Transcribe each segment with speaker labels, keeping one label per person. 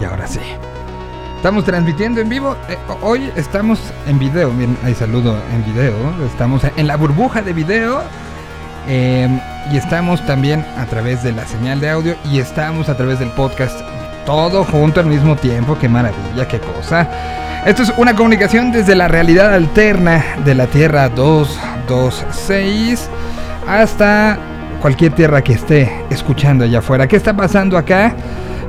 Speaker 1: Y ahora sí. Estamos transmitiendo en vivo. Eh, hoy estamos en video. Bien, hay saludo en video. Estamos en la burbuja de video. Em, y estamos también a través de la señal de audio. Y estamos a través del podcast. Todo junto al mismo tiempo. Qué maravilla, qué cosa. Esto es una comunicación desde la realidad alterna de la Tierra 226 hasta cualquier tierra que esté escuchando allá afuera. ¿Qué está pasando acá?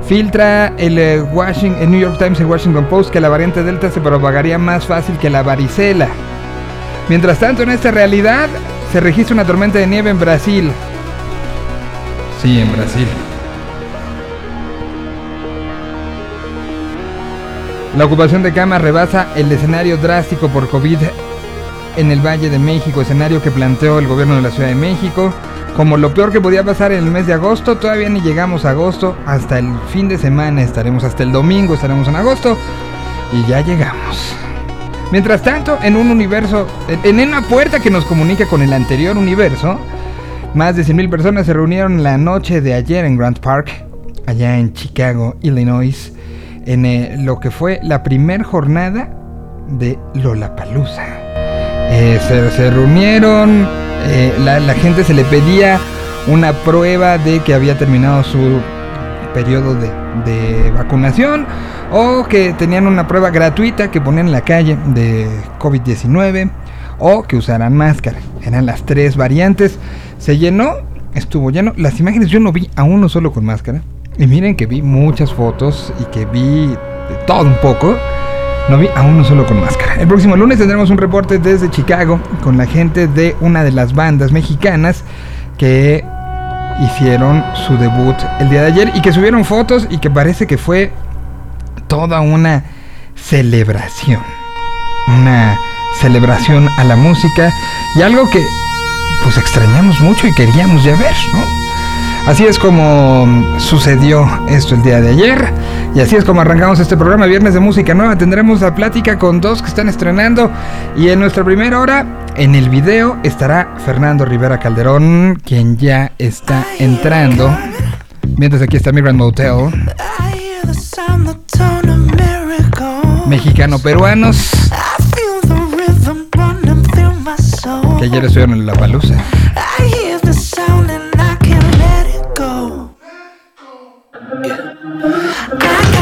Speaker 1: Filtra el, eh, Washington, el New York Times y el Washington Post que la variante Delta se propagaría más fácil que la varicela. Mientras tanto, en esta realidad se registra una tormenta de nieve en Brasil. Sí, en Brasil. La ocupación de camas rebasa el escenario drástico por COVID en el Valle de México, escenario que planteó el gobierno de la Ciudad de México como lo peor que podía pasar en el mes de agosto. Todavía ni llegamos a agosto, hasta el fin de semana estaremos, hasta el domingo estaremos en agosto y ya llegamos. Mientras tanto, en un universo, en una puerta que nos comunica con el anterior universo, más de 100.000 personas se reunieron la noche de ayer en Grant Park, allá en Chicago, Illinois, en eh, lo que fue la primera jornada de Lollapalooza. Eh, se, reunieron, eh, la, gente se le pedía una prueba de que había terminado su periodo de, vacunación o que tenían una prueba gratuita que ponían en la calle de COVID-19 o que usaran máscara. Eran las tres variantes. Se llenó, estuvo lleno. Las imágenes yo no vi a uno solo con máscara. Y miren que vi muchas fotos y que vi todo un poco. No vi a uno solo con máscara. El próximo lunes tendremos un reporte desde Chicago con la gente de una de las bandas mexicanas que hicieron su debut el día de ayer y que subieron fotos y que parece que fue toda una celebración. Una celebración a la música y algo que pues extrañamos mucho y queríamos ya ver, ¿no? Así es como sucedió esto el día de ayer. Y así es como arrancamos este programa Viernes de Música Nueva. Tendremos la plática con dos que están estrenando. Y en nuestra primera hora, en el video, estará Fernando Rivera Calderón, quien ya está entrando. Mientras aquí está Migrant Motel. Mexicano-peruanos. Que ayer estuvieron en La Palusa. I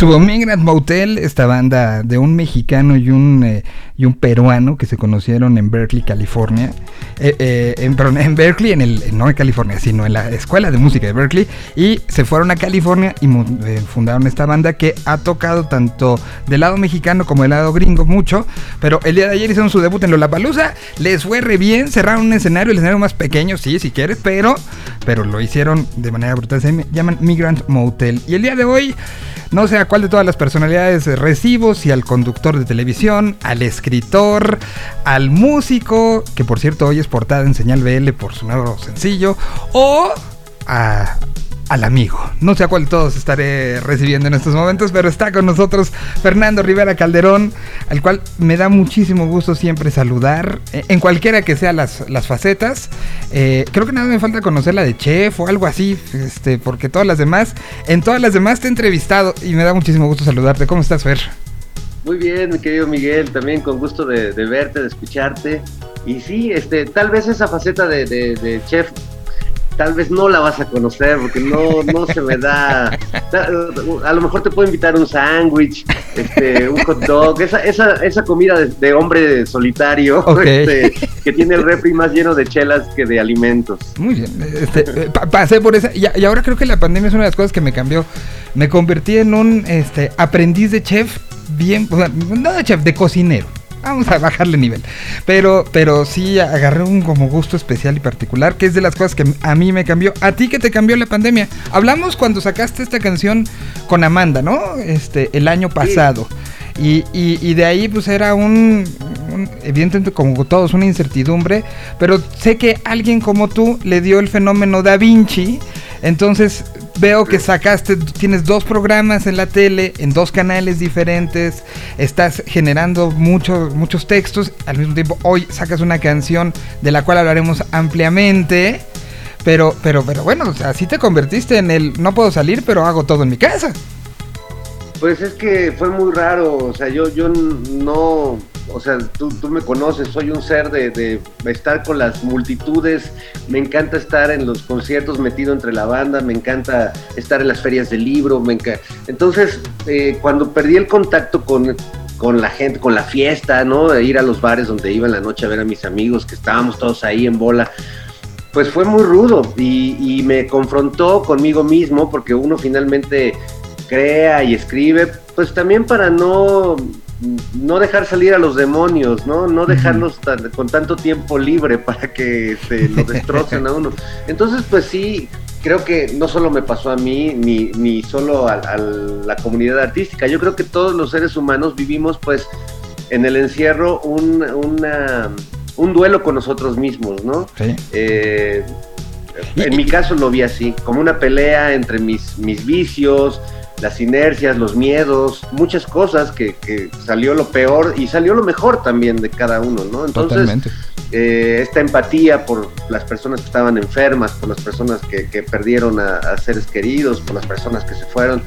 Speaker 1: estuvo Migrant Motel, esta banda de un mexicano y un, eh, y un peruano que se conocieron en Berkeley, California. Eh, eh, en, perdón, en Berkeley, en el, no en California, sino en la Escuela de Música de Berkeley. Y se fueron a California y fundaron esta banda que ha tocado tanto del lado mexicano como del lado gringo mucho. Pero el día de ayer hicieron su debut en Lollapalooza. Les fue re bien, cerraron un escenario, el escenario más pequeño, sí, si quieres, pero, pero lo hicieron de manera brutal. Se llaman Migrant Motel. Y el día de hoy... No sé a cuál de todas las personalidades recibo, si al conductor de televisión, al escritor, al músico, que por cierto hoy es portada en Señal BL por su nuevo sencillo, o al amigo. No sé a cuál todos estaré recibiendo en estos momentos, pero está con nosotros Fernando Rivera Calderón, al cual me da muchísimo gusto siempre saludar, eh, en cualquiera que sean las, facetas. Eh, creo que nada me falta conocer la de chef o algo así, este, porque todas las demás, en todas las demás te he entrevistado y me da muchísimo gusto saludarte. ¿Cómo estás, Fer?
Speaker 2: Muy bien, mi querido Miguel, también con gusto de, verte, de escucharte. Y sí, este, tal vez esa faceta de chef tal vez no la vas a conocer porque no, no se me da. A lo mejor te puedo invitar un sándwich, este, un hot dog, esa, esa, esa comida de, hombre solitario este, que tiene el refri más lleno de chelas que de alimentos.
Speaker 1: Muy bien, este, eh, pasé por esa y, y, ahora creo que la pandemia es una de las cosas que me cambió. Me convertí en un este, aprendiz de chef bien, no de chef, de cocinero vamos a bajarle nivel. Pero, pero sí agarré un como gusto especial y particular, que es de las cosas que a mí me cambió. A ti que te cambió la pandemia. Hablamos cuando sacaste esta canción con Amanda, ¿no? Este, el año pasado. Y, y, de ahí pues era un, un, evidentemente como todos, una incertidumbre, pero sé que alguien como tú le dio el fenómeno Da Vinci, entonces veo que sacaste, tienes dos programas en la tele, en dos canales diferentes, estás generando muchos muchos textos, al mismo tiempo hoy sacas una canción de la cual hablaremos ampliamente. Pero, pero, pero bueno, así te convertiste en el no puedo salir, pero hago todo en mi casa.
Speaker 2: Pues es que fue muy raro, o sea, yo, yo no, o sea, tú, tú me conoces, soy un ser de, de, estar con las multitudes, me encanta estar en los conciertos metido entre la banda, me encanta estar en las ferias del libro, me encanta. Entonces, eh, cuando perdí el contacto con, con la gente, con la fiesta, ¿no? De ir a los bares donde iba en la noche a ver a mis amigos, que estábamos todos ahí en bola, pues fue muy rudo y, y me confrontó conmigo mismo porque uno finalmente crea y escribe, pues también para no, no dejar salir a los demonios, ¿no? No dejarlos con tanto tiempo libre para que se lo destrocen a uno. Entonces, pues sí, creo que no solo me pasó a mí, ni, ni solo a, la comunidad artística, yo creo que todos los seres humanos vivimos pues en el encierro un, un duelo con nosotros mismos, ¿no? Eh, en mi caso lo vi así, como una pelea entre mis, mis vicios, las inercias, los miedos, muchas cosas que, salió lo peor y salió lo mejor también de cada uno, ¿no? Entonces, eh, esta empatía por las personas que estaban enfermas, por las personas que, perdieron a, seres queridos, por las personas que se fueron,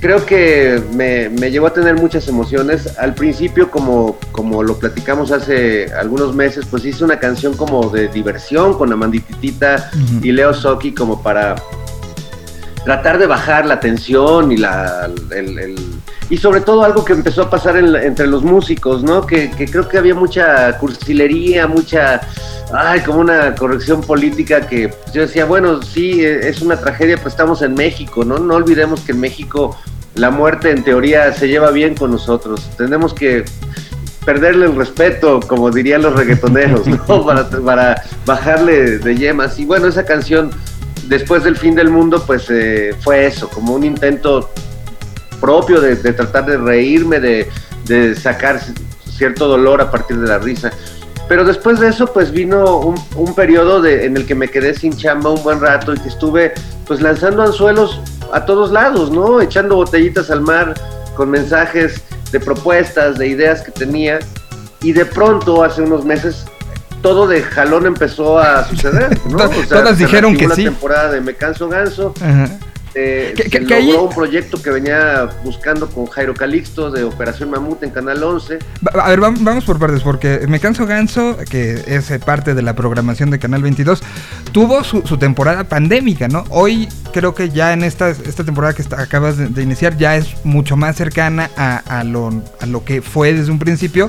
Speaker 2: creo que me, llevó a tener muchas emociones. Al principio, como, como lo platicamos hace algunos meses, pues hice una canción como de diversión con Amandititita y Leo Soki como para tratar de bajar la tensión y la el, y sobre todo algo que empezó a pasar entre los músicos, ¿no? Que, creo que había mucha cursilería, mucha ay, como una corrección política que pues, yo decía, bueno, sí, es una tragedia, pero estamos en México, ¿no? No olvidemos que en México la muerte en teoría se lleva bien con nosotros. Tenemos que perderle el respeto, como dirían los reggaetoneros, ¿no? Para, para bajarle de yemas. Y bueno, esa canción después del fin del mundo, pues eh, fue eso, como un intento propio de, tratar de reírme, de, sacar cierto dolor a partir de la risa. Pero después de eso, pues vino un, periodo de, en el que me quedé sin chamba un buen rato y que estuve pues lanzando anzuelos a todos lados, ¿no? Echando botellitas al mar con mensajes de propuestas, de ideas que tenía. Y de pronto, hace unos meses, todo de jalón empezó a suceder, ¿no?
Speaker 1: Todas dijeron que sí.
Speaker 2: temporada de Me Canso Ganso. Eh, se logró un proyecto que venía buscando con Jairo Calixto de Operación Mamut en Canal 11.
Speaker 1: A ver, vamos por partes, porque Me Canso Ganso, que es parte de la programación de Canal 22, tuvo su, temporada pandémica, ¿no? Hoy creo que ya en esta, esta temporada que acabas de, iniciar ya es mucho más cercana a, lo, a lo que fue desde un principio,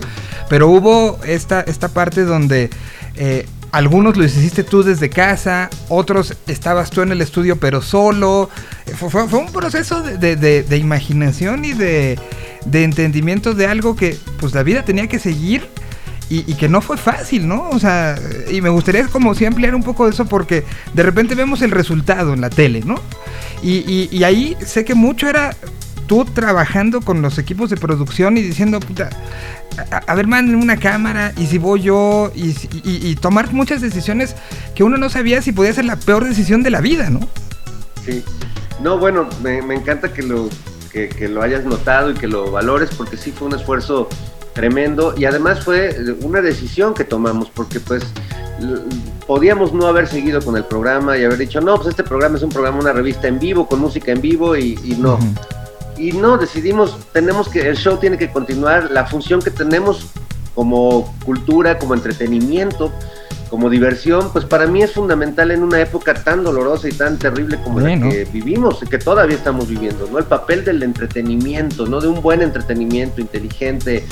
Speaker 1: pero hubo esta, esta parte donde... Eh, algunos lo hiciste tú desde casa, otros estabas tú en el estudio pero solo. Fue, un proceso de, imaginación y de, entendimiento de algo que pues la vida tenía que seguir y, que no fue fácil, ¿no? O sea, y me gustaría como si ampliar un poco eso porque de repente vemos el resultado en la tele, ¿no? Y ahí sé que mucho era tú trabajando con los equipos de producción y diciendo, puta, a, ver, manden una cámara y si voy yo y, tomar muchas decisiones que uno no sabía si podía ser la peor decisión de la vida, ¿no?
Speaker 2: Sí. No, bueno, me, encanta que lo, que, lo hayas notado y que lo valores porque sí fue un esfuerzo tremendo y además fue una decisión que tomamos porque pues podíamos no haber seguido con el programa y haber dicho, no, pues este programa es un programa, una revista en vivo, con música en vivo y, no y no, decidimos, tenemos que, el show tiene que continuar, la función que tenemos como cultura, como entretenimiento, como diversión, pues para mí es fundamental en una época tan dolorosa y tan terrible como la que vivimos y que todavía estamos viviendo, ¿no? El papel del entretenimiento, ¿no? De un buen entretenimiento inteligente,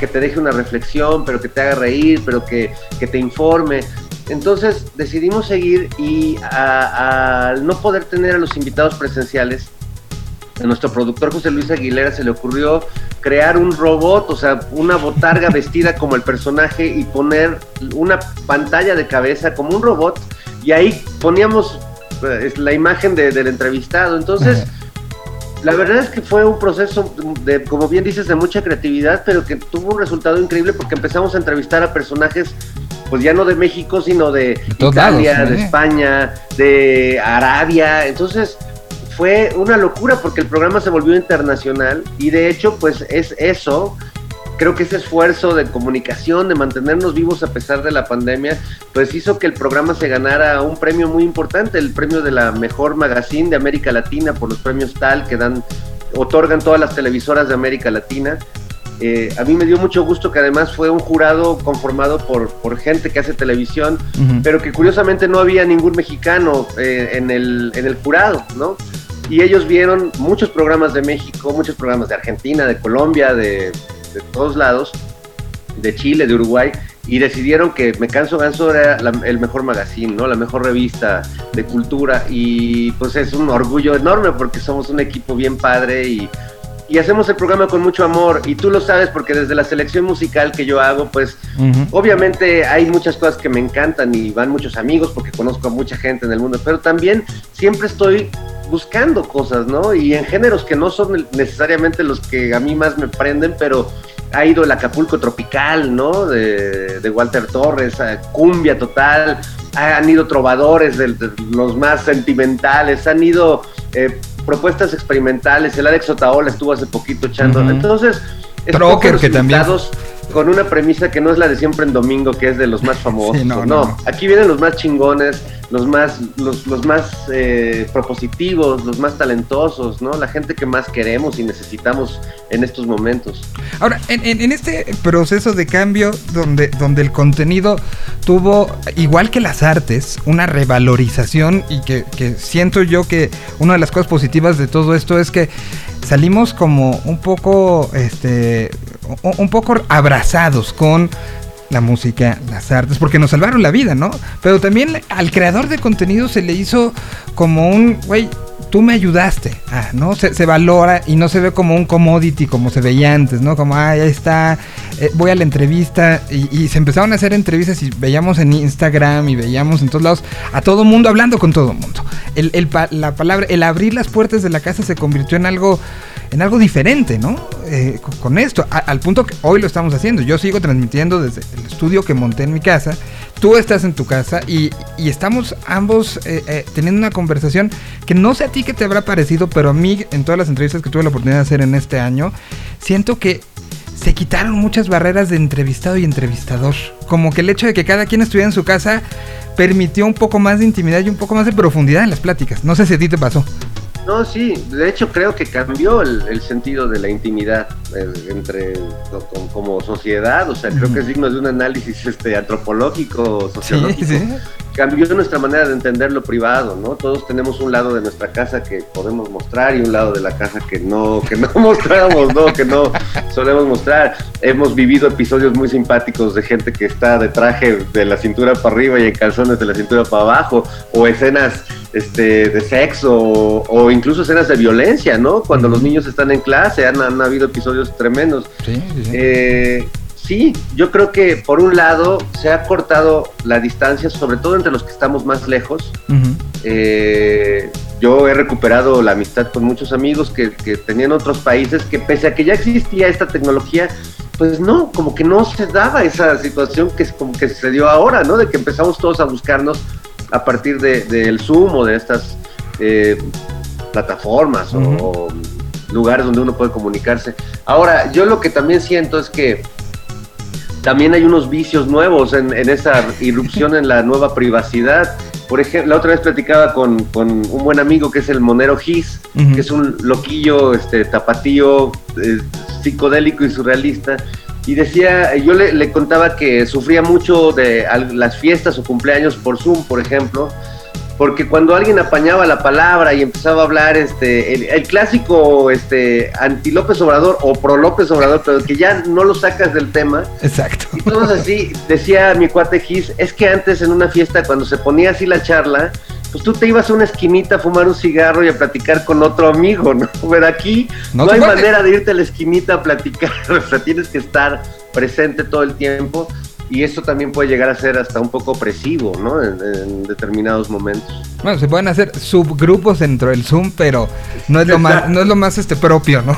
Speaker 2: que te deje una reflexión, pero que te haga reír, pero que, te informe. Entonces decidimos seguir y al no poder tener a los invitados presenciales, a nuestro productor José Luis Aguilera se le ocurrió crear un robot, o sea, una botarga vestida como el personaje y poner una pantalla de cabeza como un robot y ahí poníamos pues, la imagen del entrevistado. Entonces, la verdad es que fue un proceso de, como bien dices, de mucha creatividad, pero que tuvo un resultado increíble porque empezamos a entrevistar a personajes pues ya no de México, sino de, Italia, de España, de Arabia. Entonces, fue una locura porque el programa se volvió internacional y de hecho pues es eso, creo que ese esfuerzo de comunicación, de mantenernos vivos a pesar de la pandemia, pues hizo que el programa se ganara un premio muy importante, el premio de la mejor magazine de América Latina por los premios tal que dan, otorgan todas las televisoras de América Latina. Eh, a mí me dio mucho gusto que además fue un jurado conformado por, por gente que hace televisión, pero que curiosamente no había ningún mexicano eh, en, el, en el jurado, ¿no? y ellos vieron muchos programas de México, muchos programas de Argentina, de Colombia, de, todos lados, de Chile, de Uruguay, y decidieron que Me Canso Ganso era el mejor magazine, ¿no? La mejor revista de cultura y pues es un orgullo enorme porque somos un equipo bien padre y, y hacemos el programa con mucho amor y tú lo sabes porque desde la selección musical que yo hago, pues obviamente hay muchas cosas que me encantan y van muchos amigos porque conozco a mucha gente en el mundo, pero también siempre estoy buscando cosas, ¿no? Y en géneros que no son necesariamente los que a mí más me prenden, pero ha ido el Acapulco Tropical, ¿no? De, Walter Torres, cumbia total, han ido trovadores de, los más sentimentales, han ido eh, propuestas experimentales, el Alex Otaola estuvo hace poquito echando, entonces...
Speaker 1: Trocker que también
Speaker 2: con una premisa que no es la de siempre en domingo, que es de los más famosos. no, aquí vienen los más chingones, los más, los, más eh, propositivos, los más talentosos, ¿no? La gente que más queremos y necesitamos en estos momentos.
Speaker 1: Ahora, en, este proceso de cambio donde, donde el contenido tuvo, igual que las artes, una revalorización y que, que siento yo que una de las cosas positivas de todo esto es que salimos como un poco, este, un poco abrazados con la música, las artes, porque nos salvaron la vida, ¿no? Pero también al creador de contenido se le hizo como un, güey, tú me ayudaste, ah, ¿no? Se, valora y no se ve como un commodity como se veía antes, ¿no? Como, ah, ahí está, eh, voy a la entrevista y, se empezaron a hacer entrevistas y veíamos en Instagram y veíamos en todos lados a todo mundo hablando con todo mundo. La palabra, el abrir las puertas de la casa se convirtió en algo en algo diferente, ¿no? Eh, con, esto, al punto que hoy lo estamos haciendo. Yo sigo transmitiendo desde el estudio que monté en mi casa, tú estás en tu casa y, estamos ambos eh, eh, teniendo una conversación que no sé a ti qué te habrá parecido, pero a mí en todas las entrevistas que tuve la oportunidad de hacer en este año, siento que se quitaron muchas barreras de entrevistado y entrevistador. Como que el hecho de que cada quien estuviera en su casa permitió un poco más de intimidad y un poco más de profundidad en las pláticas. No sé si a ti te pasó.
Speaker 2: No, sí, de hecho creo que cambió el, sentido de la intimidad eh, entre como sociedad, o sea, creo que es digno de un análisis este antropológico, sociológico. Sí, sí cambió nuestra manera de entender lo privado, ¿no? Todos tenemos un lado de nuestra casa que podemos mostrar y un lado de la casa que no, que no mostramos, ¿no? Que no solemos mostrar. Hemos vivido episodios muy simpáticos de gente que está de traje de la cintura para arriba y en calzones de la cintura para abajo, o escenas este, de sexo, o, incluso escenas de violencia, ¿no? Cuando los niños están en clase, han, han habido episodios tremendos. Sí, sí. Eh, sí, yo creo que por un lado se ha cortado la distancia, sobre todo entre los que estamos más lejos. Eh, yo he recuperado la amistad con muchos amigos que, tenían otros países que pese a que ya existía esta tecnología, pues no, como que no se daba esa situación que como que se dio ahora, ¿no? De que empezamos todos a buscarnos a partir del de, Zoom o de estas eh, plataformas o lugares donde uno puede comunicarse. Ahora, yo lo que también siento es que también hay unos vicios nuevos en, esa irrupción en la nueva privacidad. Por ejemplo, la otra vez platicaba con, un buen amigo que es el Monero Gis, que es un loquillo este, tapatío, eh, psicodélico y surrealista. Y decía, yo le, le, contaba que sufría mucho de las fiestas o cumpleaños por Zoom, por ejemplo, porque cuando alguien apañaba la palabra y empezaba a hablar este el, clásico este anti López Obrador o pro López Obrador, pero que ya no lo sacas del tema.
Speaker 1: Exacto.
Speaker 2: Y todos así, decía mi cuate Gis, es que antes en una fiesta cuando se ponía así la charla, pues tú te ibas a una esquinita a fumar un cigarro y a platicar con otro amigo, ¿no? Pero aquí no, hay manera de irte a la esquinita a platicar, o sea, tienes que estar presente todo el tiempo y eso también puede llegar a ser hasta un poco opresivo, ¿no? En, determinados momentos.
Speaker 1: Bueno, se pueden hacer subgrupos dentro del Zoom, pero no es lo más, no es lo más este propio, ¿no?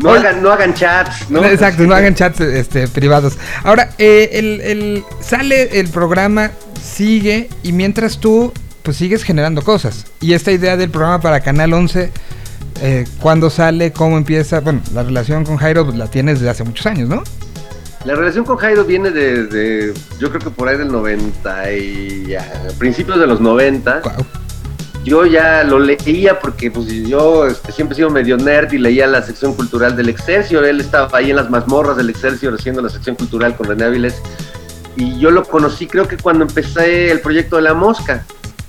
Speaker 2: No, hagan, no hagan chats, ¿no?
Speaker 1: Exacto, no hagan chats este, privados. Ahora, eh, el, el, sale el programa, sigue, y mientras tú, pues sigues generando cosas. Y esta idea del programa para Canal 11, eh, ¿cuándo sale? ¿Cómo empieza? Bueno, la relación con Jairo pues, la tienes desde hace muchos años, ¿no?
Speaker 2: La relación con Jairo viene de, yo creo que por ahí del 90 y principios de los 90. Yo ya lo leía porque pues yo este, siempre he sido medio nerd y leía la sección cultural del Excelsior. Él estaba ahí en las mazmorras del Excelsior haciendo la sección cultural con René Áviles. Y yo lo conocí creo que cuando empecé el proyecto de La Mosca,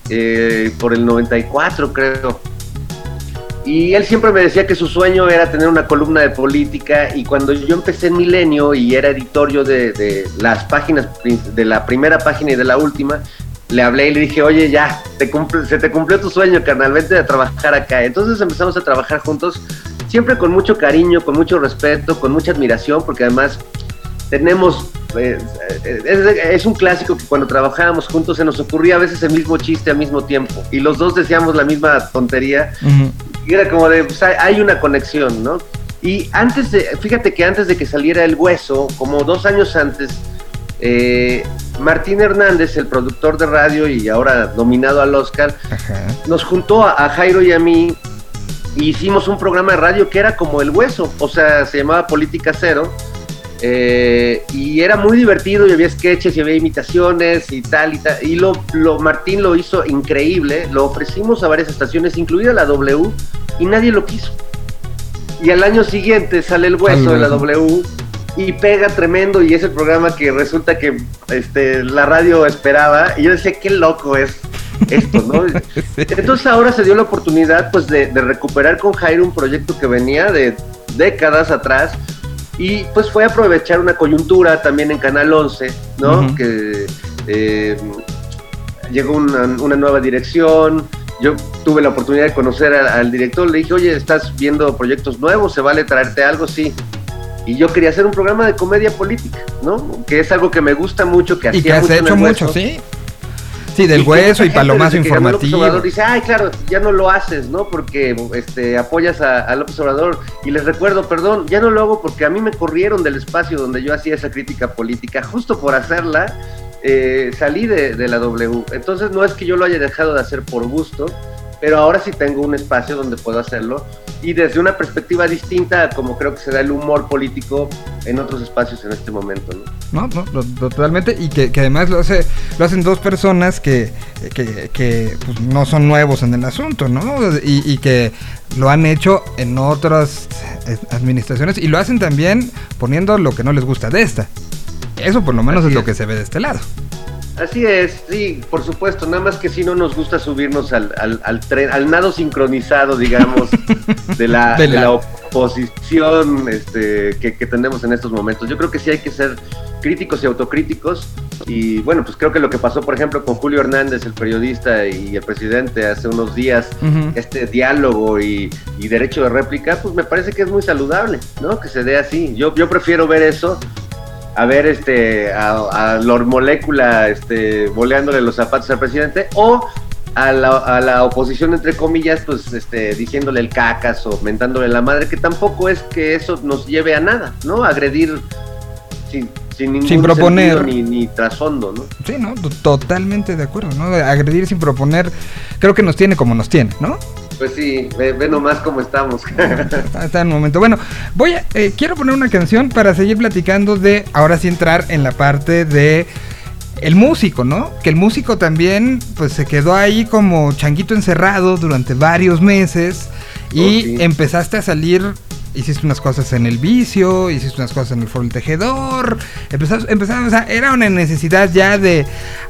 Speaker 2: eh, por el 94 creo. Y él siempre me decía que su sueño era tener una columna de política y cuando yo empecé en Milenio y era editorio de, las páginas, de la primera página y de la última, le hablé y le dije, oye, ya, te se te cumplió tu sueño, carnal, vente a trabajar acá. Entonces empezamos a trabajar juntos, siempre con mucho cariño, con mucho respeto, con mucha admiración, porque además tenemos eh, es, un clásico que cuando trabajábamos juntos se nos ocurría a veces el mismo chiste al mismo tiempo y los dos decíamos la misma tontería y era como de, pues, hay una conexión, ¿no? Y antes de, fíjate que antes de que saliera el hueso, como dos años antes, eh, Martín Hernández, el productor de radio y ahora nominado al Oscar, nos juntó a, Jairo y a mí e hicimos un programa de radio que era como el hueso, o sea, se llamaba Política Cero. Eh, y era muy divertido y había sketches y había imitaciones y tal y tal. Y lo, lo, Martín lo hizo increíble, lo ofrecimos a varias estaciones, incluida la W, y nadie lo quiso. Y al año siguiente sale el hueso de la W y pega tremendo y es el programa que resulta que este, la radio esperaba y yo decía, qué loco es esto, ¿no? Entonces ahora se dio la oportunidad pues de, de recuperar con Jairo un proyecto que venía de décadas atrás y pues fue aprovechar una coyuntura también en Canal 11, ¿no? Que eh, llegó una, nueva dirección, yo tuve la oportunidad de conocer al, director, le dije, oye, ¿estás viendo proyectos nuevos? ¿Se vale traerte algo? Sí. Y yo quería hacer un programa de comedia política, ¿no? Que es algo que me gusta mucho, que
Speaker 1: hacía Y que has hecho mucho, ¿sí? Sí, del hueso y palomazo informativo.
Speaker 2: dice, ay, claro, ya no lo haces, ¿no? Porque este, apoyas a, López Obrador. Y les recuerdo, perdón, ya no lo hago porque a mí me corrieron del espacio donde yo hacía esa crítica política. Justo por hacerla, eh, salí de, de la W. Entonces no es que yo lo haya dejado de hacer por gusto, pero ahora sí tengo un espacio donde puedo hacerlo y desde una perspectiva distinta, como creo que se da el humor político, en otros espacios en este momento, ¿no?
Speaker 1: No, no, totalmente, y que, además lo hace, lo hacen dos personas que, que, pues, no son nuevos en el asunto, ¿no? Y, que lo han hecho en otras eh, administraciones y lo hacen también poniendo lo que no les gusta de esta. Eso por lo menos es, lo que se ve de este lado.
Speaker 2: Así es, sí, por supuesto, nada más que si no nos gusta subirnos al, al, tren, al nado sincronizado, digamos, de la, de la oposición este, que, que, tenemos en estos momentos. Yo creo que sí hay que ser críticos y autocríticos y bueno, pues creo que lo que pasó, por ejemplo, con Julio Hernández, el periodista y el presidente hace unos días, este diálogo y, y, derecho de réplica, pues me parece que es muy saludable, ¿no? Que se dé así. Yo, yo prefiero ver eso a ver este a, a Lord Molécula este boleándole los zapatos al presidente o a la, a la, oposición entre comillas pues este diciéndole el cacas o mentándole la madre que tampoco es que eso nos lleve a nada no agredir sin, sin ningún
Speaker 1: sin proponer.
Speaker 2: ni, ni trasfondo no
Speaker 1: sí no totalmente de acuerdo no agredir sin proponer creo que nos tiene como nos tiene no
Speaker 2: pues sí, ve, nomás cómo estamos.
Speaker 1: está, en un momento. Bueno, voy a, eh, quiero poner una canción para seguir platicando de, ahora sí entrar en la parte de el músico, ¿no? Que el músico también, pues se quedó ahí como changuito encerrado durante varios meses y oh, empezaste a salir hiciste unas cosas en el vicio, hiciste unas cosas en el foro del tejedor, empezamos, empezamos, o sea, era una necesidad ya de,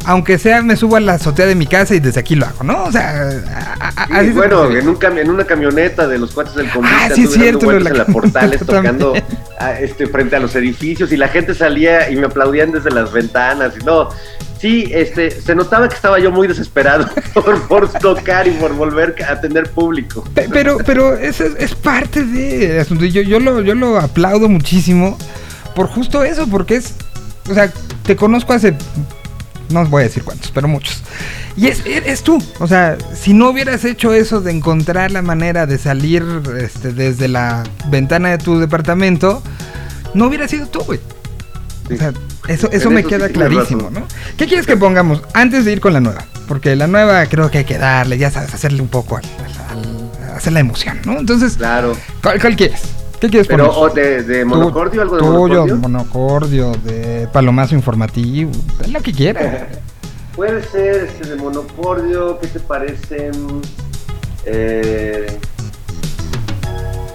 Speaker 1: aunque sea me subo a la azotea de mi casa y desde aquí lo hago, ¿no? O sea,
Speaker 2: bueno, en, un en una camioneta de los cuates del
Speaker 1: convite, ah, sí, cierto,
Speaker 2: en la, portales tocando este, frente a los edificios y la gente salía y me aplaudían desde las ventanas y no, sí, este, se notaba que estaba yo muy desesperado por, tocar y por volver a tener público.
Speaker 1: Pero, pero eso es, parte de asunto. Yo, yo, lo, yo lo aplaudo muchísimo por justo eso, porque es, o sea, te conozco hace, no os voy a decir cuántos, pero muchos. Y es, es tú, o sea, si no hubieras hecho eso de encontrar la manera de salir este, desde la ventana de tu departamento, no hubiera sido tú, güey. O sea, eso, eso me queda clarísimo, ¿no? ¿Qué quieres que pongamos antes de ir con la nueva? Porque la nueva creo que hay que darle, ya sabes, hacerle un poco al, hacer la emoción, ¿no? Entonces,
Speaker 2: claro.
Speaker 1: ¿cuál, quieres? ¿Qué quieres
Speaker 2: Pero, ¿o de, de monocordio, algo de tuyo,
Speaker 1: monocordio? de palomazo informativo, lo que quieras.
Speaker 2: Puede ser este de monocordio, ¿qué te parece? Eh,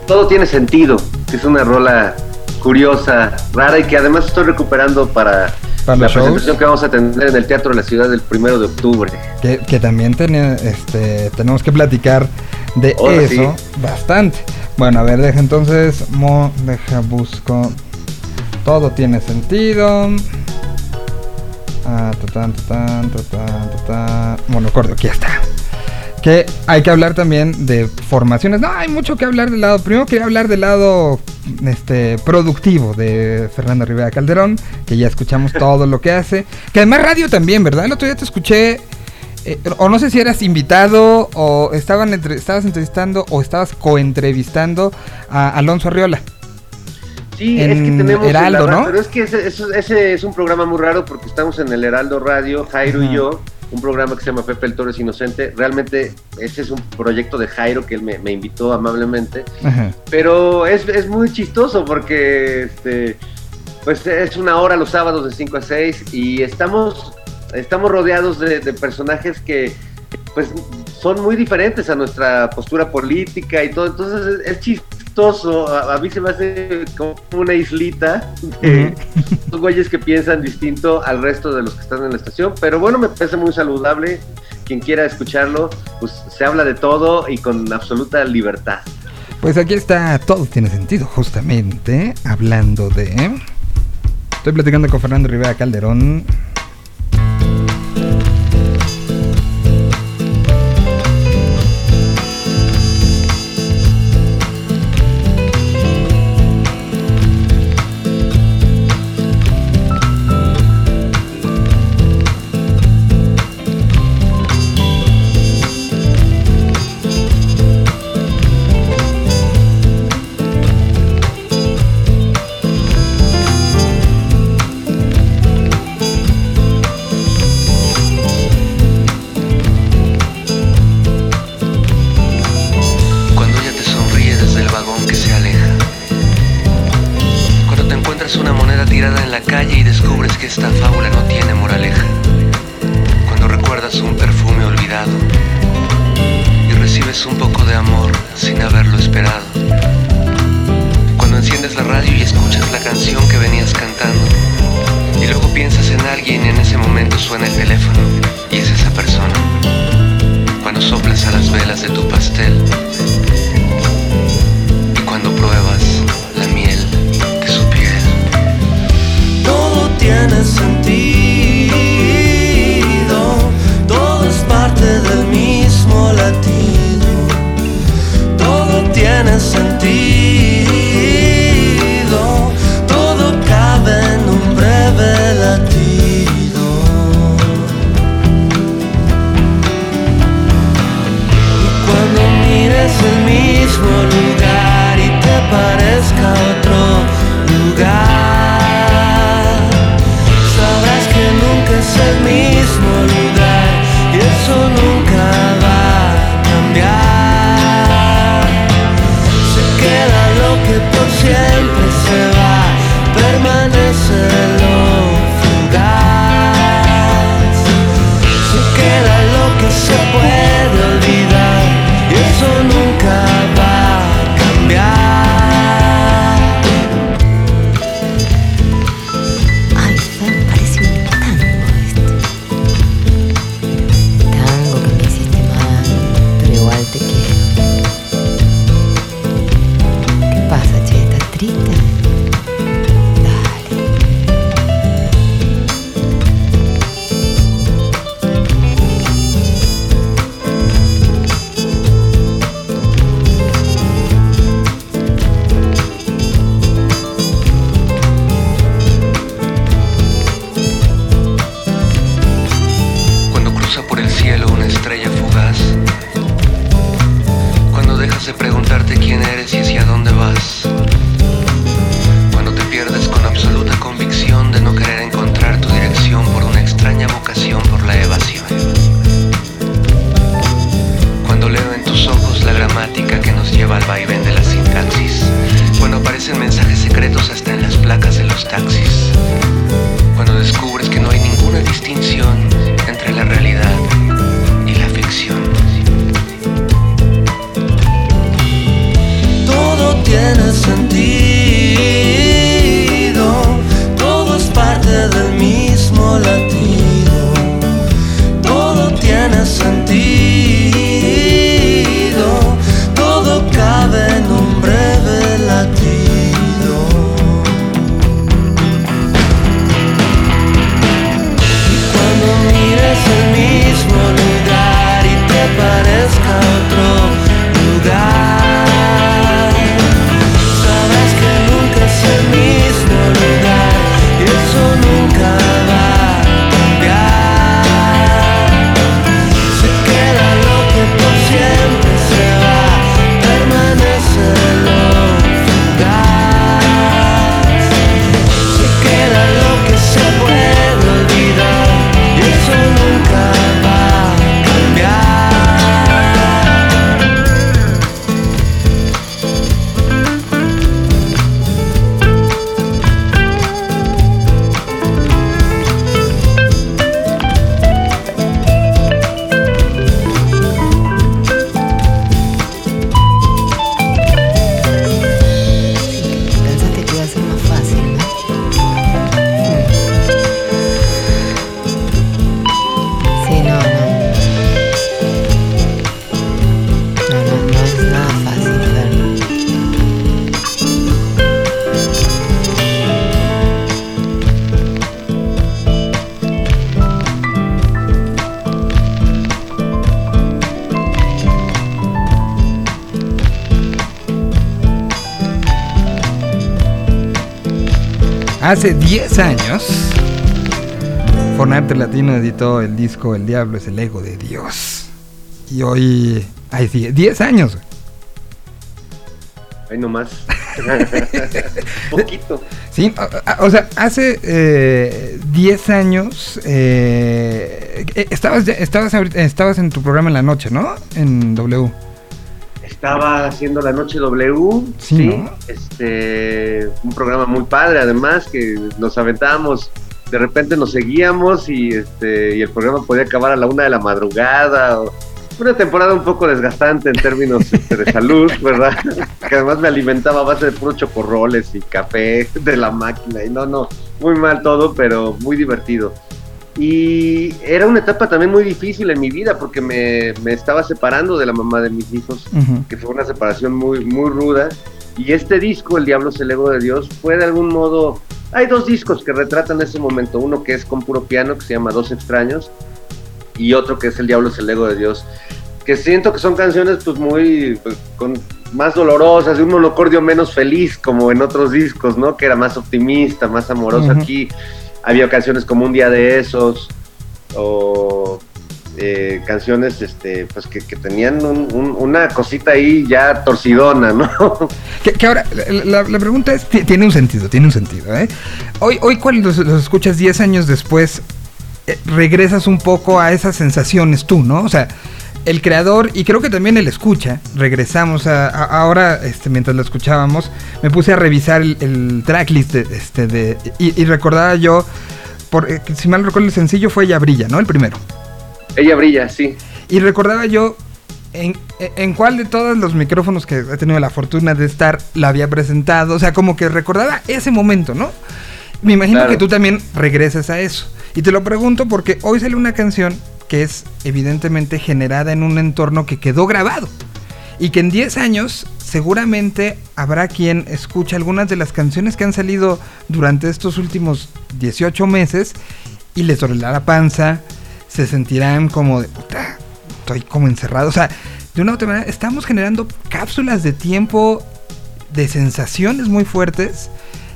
Speaker 2: todo tiene sentido, es una rola curiosa, rara y que además estoy recuperando para, la presentación que vamos a tener en el Teatro de la Ciudad del primero de octubre.
Speaker 1: Que, también este, tenemos que platicar de eso bastante. Bueno, a ver, deja entonces, mo, deja busco. Todo tiene sentido. Ah, ta, ta, Monocordio, aquí está que hay que hablar también de formaciones. No, hay mucho que hablar del lado. Primero quería hablar del lado este productivo de Fernando Rivera Calderón, que ya escuchamos todo lo que hace. Que además radio también, ¿verdad? El otro día te escuché. Eh, o no sé si eras invitado o estaban estabas entrevistando o estabas coentrevistando a Alonso Arriola.
Speaker 2: Sí, es que tenemos Heraldo, ¿no? Pero es que ese, es un programa muy raro porque estamos en el Heraldo Radio, Jairo y yo un programa que se llama Pepe el Toro es Inocente. Realmente ese es un proyecto de Jairo que él me, invitó amablemente. Pero es, muy chistoso porque este, pues es una hora los sábados de 5 a 6 y estamos, estamos rodeados de, de personajes que pues son muy diferentes a nuestra postura política y todo. Entonces es, chistoso. A, mí se me hace como una islita de los güeyes que piensan distinto al resto de los que están en la estación. Pero bueno, me parece muy saludable. Quien quiera escucharlo, pues se habla de todo y con absoluta libertad.
Speaker 1: Pues aquí está, todo tiene sentido, justamente, hablando de... Estoy platicando con Fernando Rivera Calderón,
Speaker 3: 我离。
Speaker 1: Hace 10 años, Fonarte Latino editó el disco El Diablo es el Ego de Dios. Y hoy, ay, sí, 10 años.
Speaker 2: Ahí nomás. Poquito.
Speaker 1: Sí, o, sea, hace eh, 10 años eh, eh, estabas, estabas, estabas en tu programa en la noche, ¿no? En W
Speaker 2: estaba haciendo la noche W,
Speaker 1: sí,
Speaker 2: este, un programa muy padre además que nos aventábamos, de repente nos seguíamos y este y el programa podía acabar a la una de la madrugada. Una temporada un poco desgastante en términos este, de salud, ¿verdad? que además me alimentaba a base de puros chocorroles y café de la máquina y no, no, muy mal todo, pero muy divertido. Y era una etapa también muy difícil en mi vida porque me, me estaba separando de la mamá de mis hijos
Speaker 1: Ujú.
Speaker 2: que fue una separación muy, muy ruda. Y este disco, El Diablo es el ego de Dios, fue de algún modo... Hay dos discos que retratan ese momento. Uno que es con puro piano, que se llama Dos extraños, y otro que es El Diablo es el ego de Dios. Que siento que son canciones pues muy... pues, con más dolorosas, de un monocordio menos feliz, como en otros discos, ¿no? Que era más optimista, más amoroso.
Speaker 1: Ujú.
Speaker 2: Aquí había canciones como Un Día de Esos, o eh, canciones este pues que, que tenían un- un- una cosita ahí ya torcidona, ¿no?
Speaker 1: Que, ahora, la, la- pregunta es, ti- tiene un sentido, tiene un sentido, ¿eh? Hoy, hoy cuando los, los escuchas 10 años después, eh, regresas un poco a esas sensaciones tú, ¿no? O sea, el creador y creo que también el escucha, regresamos a, a- ahora, este, mientras lo escuchábamos, me puse a revisar el, el tracklist de, este, de, y, y recordaba yo, por, eh, si mal recuerdo el sencillo fue Ella Brilla, ¿no? El primero.
Speaker 2: Ella brilla, sí.
Speaker 1: Y recordaba yo en, en cuál de todos los micrófonos que he tenido la fortuna de estar la había presentado. O sea, como que recordaba ese momento, ¿no? Me imagino
Speaker 2: Claro.
Speaker 1: que tú también regresas a eso. Y te lo pregunto porque hoy sale una canción que es evidentemente generada en un entorno que quedó grabado. Y que en 10 años seguramente habrá quien escuche algunas de las canciones que han salido durante estos últimos 18 meses y les dolerá la panza, se sentirán como de puta, estoy como encerrado. O sea, de una u otra manera, estamos generando cápsulas de tiempo de sensaciones muy fuertes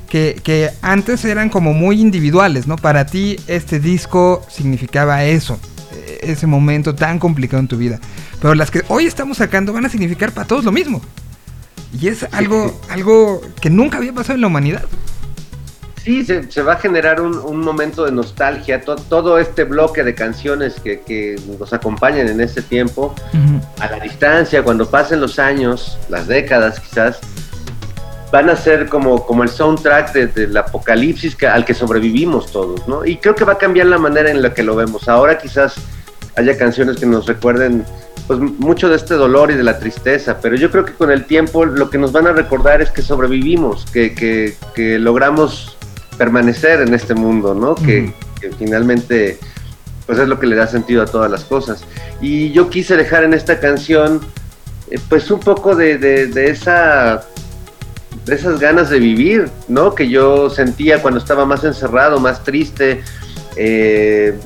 Speaker 1: que, que antes eran como muy individuales, ¿no? Para ti este disco significaba eso, ese momento tan complicado en tu vida. Pero las que hoy estamos sacando van a significar para todos lo mismo. Y es algo, algo que nunca había pasado en la humanidad.
Speaker 2: Sí, se, se va a generar un, un momento de nostalgia, to- todo este bloque de canciones que, que nos acompañan en este tiempo, a la distancia, cuando pasen los años, las décadas quizás, van a ser como, como el soundtrack de- del apocalipsis que- al que sobrevivimos todos, ¿no? Y creo que va a cambiar la manera en la que lo vemos. Ahora quizás haya canciones que nos recuerden pues mucho de este dolor y de la tristeza, pero yo creo que con el tiempo lo que nos van a recordar es que sobrevivimos, que, que, que logramos permanecer en este mundo, ¿no? Que, finalmente pues es lo que le da sentido a todas las cosas. Y yo quise dejar en esta canción eh, pues un poco de, de- de esa de esas ganas de vivir, ¿no? Que yo sentía cuando estaba más encerrado, más triste, eh,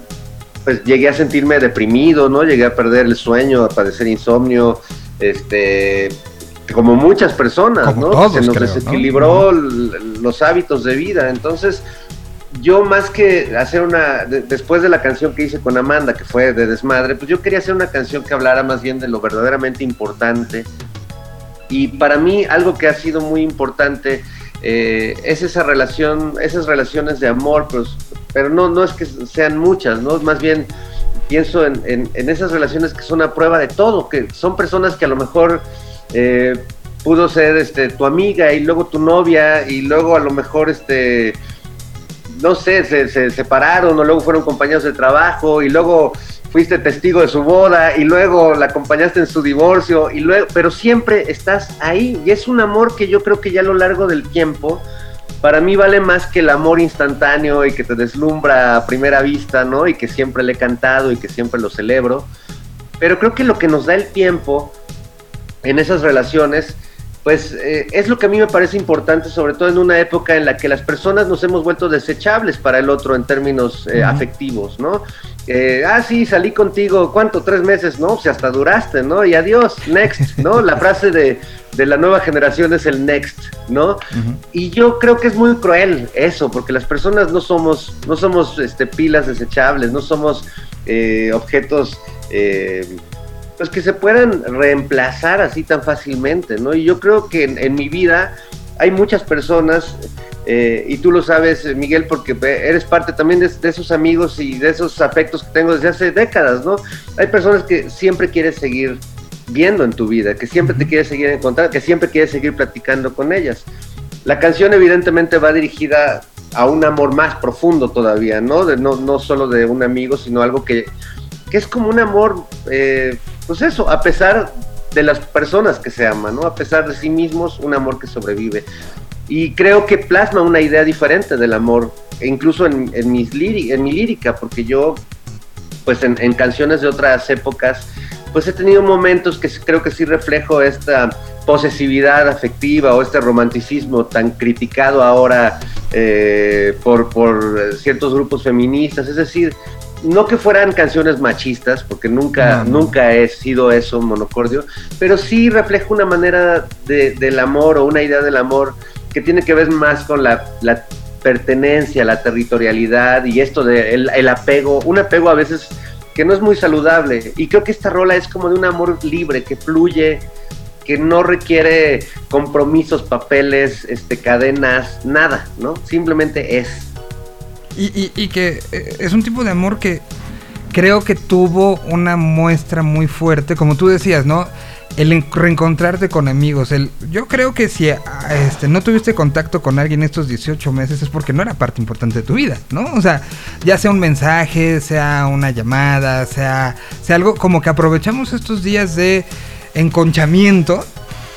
Speaker 2: pues llegué a sentirme deprimido, ¿no? Llegué a perder el sueño, a padecer insomnio, este, como muchas personas,
Speaker 1: Como
Speaker 2: ¿no?
Speaker 1: todos,
Speaker 2: Se nos desequilibró los hábitos de vida, entonces yo más que hacer una, de- después de la canción que hice con Amanda, que fue de desmadre, pues yo quería hacer una canción que hablara más bien de lo verdaderamente importante. Y para mí algo que ha sido muy importante eh, es esa relación, esas relaciones de amor, pues, pero no, no es que sean muchas, ¿no? Más bien pienso en, en- esas relaciones que son a prueba de todo, que son personas que a lo mejor eh, pudo ser este, tu amiga y luego tu novia y luego a lo mejor este no sé, se, se separaron o luego fueron compañeros de trabajo y luego fuiste testigo de su boda y luego la acompañaste en su divorcio y luego, pero siempre estás ahí y es un amor que yo creo que ya a lo largo del tiempo para mí vale más que el amor instantáneo y que te deslumbra a primera vista, ¿no? Y que siempre le he cantado y que siempre lo celebro. Pero creo que lo que nos da el tiempo en esas relaciones, pues eh, es lo que a mí me parece importante, sobre todo en una época en la que las personas nos hemos vuelto desechables para el otro en términos eh, afectivos, ¿no? Eh, ah, sí, salí contigo, ¿cuánto? Tres meses, ¿no? O sea, hasta duraste, ¿no? Y adiós, next, ¿no? La frase de, de la nueva generación es el next, ¿no? Y yo creo que es muy cruel eso, porque las personas no somos, no somos este, pilas desechables, no somos objetos eh, pues que se puedan reemplazar así tan fácilmente, ¿no? Y yo creo que en, en mi vida hay muchas personas, eh, y tú lo sabes, eh, Miguel, porque ve- eres parte también de, de esos amigos y de esos afectos que tengo desde hace décadas, ¿no? Hay personas que siempre quieres seguir viendo en tu vida, que siempre te quieres seguir encontrando, que siempre quieres seguir platicando con ellas. La canción evidentemente va dirigida a un amor más profundo todavía, ¿no? De, no, no solo de un amigo, sino algo que, que es como un amor, eh, pues eso, a pesar de las personas que se aman, ¿no? A pesar de sí mismos, un amor que sobrevive. Y creo que plasma una idea diferente del amor, e incluso en, en, mis en mi lírica, porque yo, pues en, canciones de otras épocas, pues he tenido momentos que creo que sí reflejo esta posesividad afectiva o este romanticismo tan criticado ahora eh, por, por ciertos grupos feministas, es decir, no que fueran canciones machistas, porque nunca, no, no. nunca he sido eso, monocordio, pero sí refleja una manera de, del amor o una idea del amor que tiene que ver más con la, la pertenencia, la territorialidad y esto de el, el, apego, un apego a veces que no es muy saludable. Y creo que esta rola es como de un amor libre, que fluye, que no requiere compromisos, papeles, este, cadenas, nada, ¿no? Simplemente es.
Speaker 1: Y, y, y, que eh, es un tipo de amor que creo que tuvo una muestra muy fuerte, como tú decías, ¿no? El reencontrarte con amigos. El, yo creo que si este, no tuviste contacto con alguien estos 18 meses es porque no era parte importante de tu vida, ¿no? O sea, ya sea un mensaje, sea una llamada, sea, sea algo como que aprovechamos estos días de enconchamiento,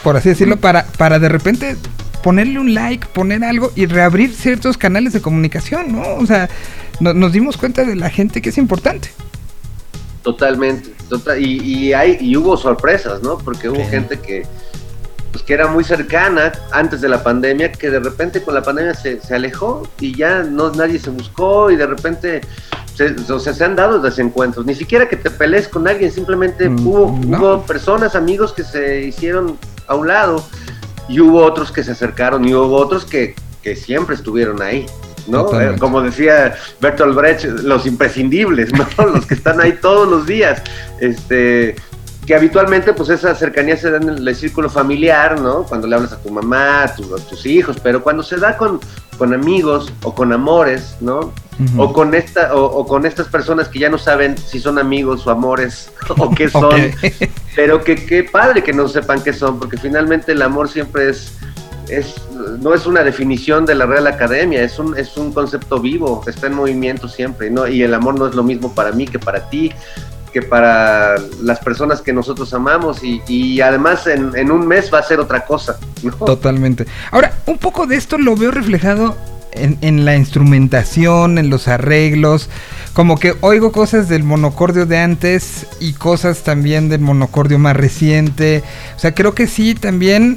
Speaker 1: por así decirlo, para, para de repente ponerle un like, poner algo y reabrir ciertos canales de comunicación, ¿no? O sea, no, nos dimos cuenta de la gente que es importante.
Speaker 2: Totalmente, total, y, y, hay, y hubo sorpresas, ¿no? Porque hubo gente que, pues, que era muy cercana antes de la pandemia, que de repente con la pandemia se, se alejó y ya no nadie se buscó y de repente se, o sea, se han dado desencuentros, ni siquiera que te pelees con alguien, simplemente mm, hubo, no. hubo personas, amigos que se hicieron a un lado y hubo otros que se acercaron y hubo otros que, que siempre estuvieron ahí. ¿no? Eh, como decía Bertolt Brecht, los imprescindibles, ¿no? los que están ahí todos los días. Este, que habitualmente pues esa cercanía se da en el círculo familiar, ¿no? Cuando le hablas a tu mamá, a, tu, a tus hijos, pero cuando se da con, con amigos o con amores, ¿no? Uh -huh. O con esta o, o, con estas personas que ya no saben si son amigos o amores o qué son, okay. pero que qué padre que no sepan qué son, porque finalmente el amor siempre es es no es una definición de la Real Academia, es un es un concepto vivo, está en movimiento siempre, ¿no? Y el amor no es lo mismo para mí que para ti que para las personas que nosotros amamos y, y además en, en, un mes va a ser otra cosa. ¿no?
Speaker 1: Totalmente. Ahora, un poco de esto lo veo reflejado en, en, la instrumentación, en los arreglos, como que oigo cosas del monocordio de antes y cosas también del monocordio más reciente. O sea, creo que sí, también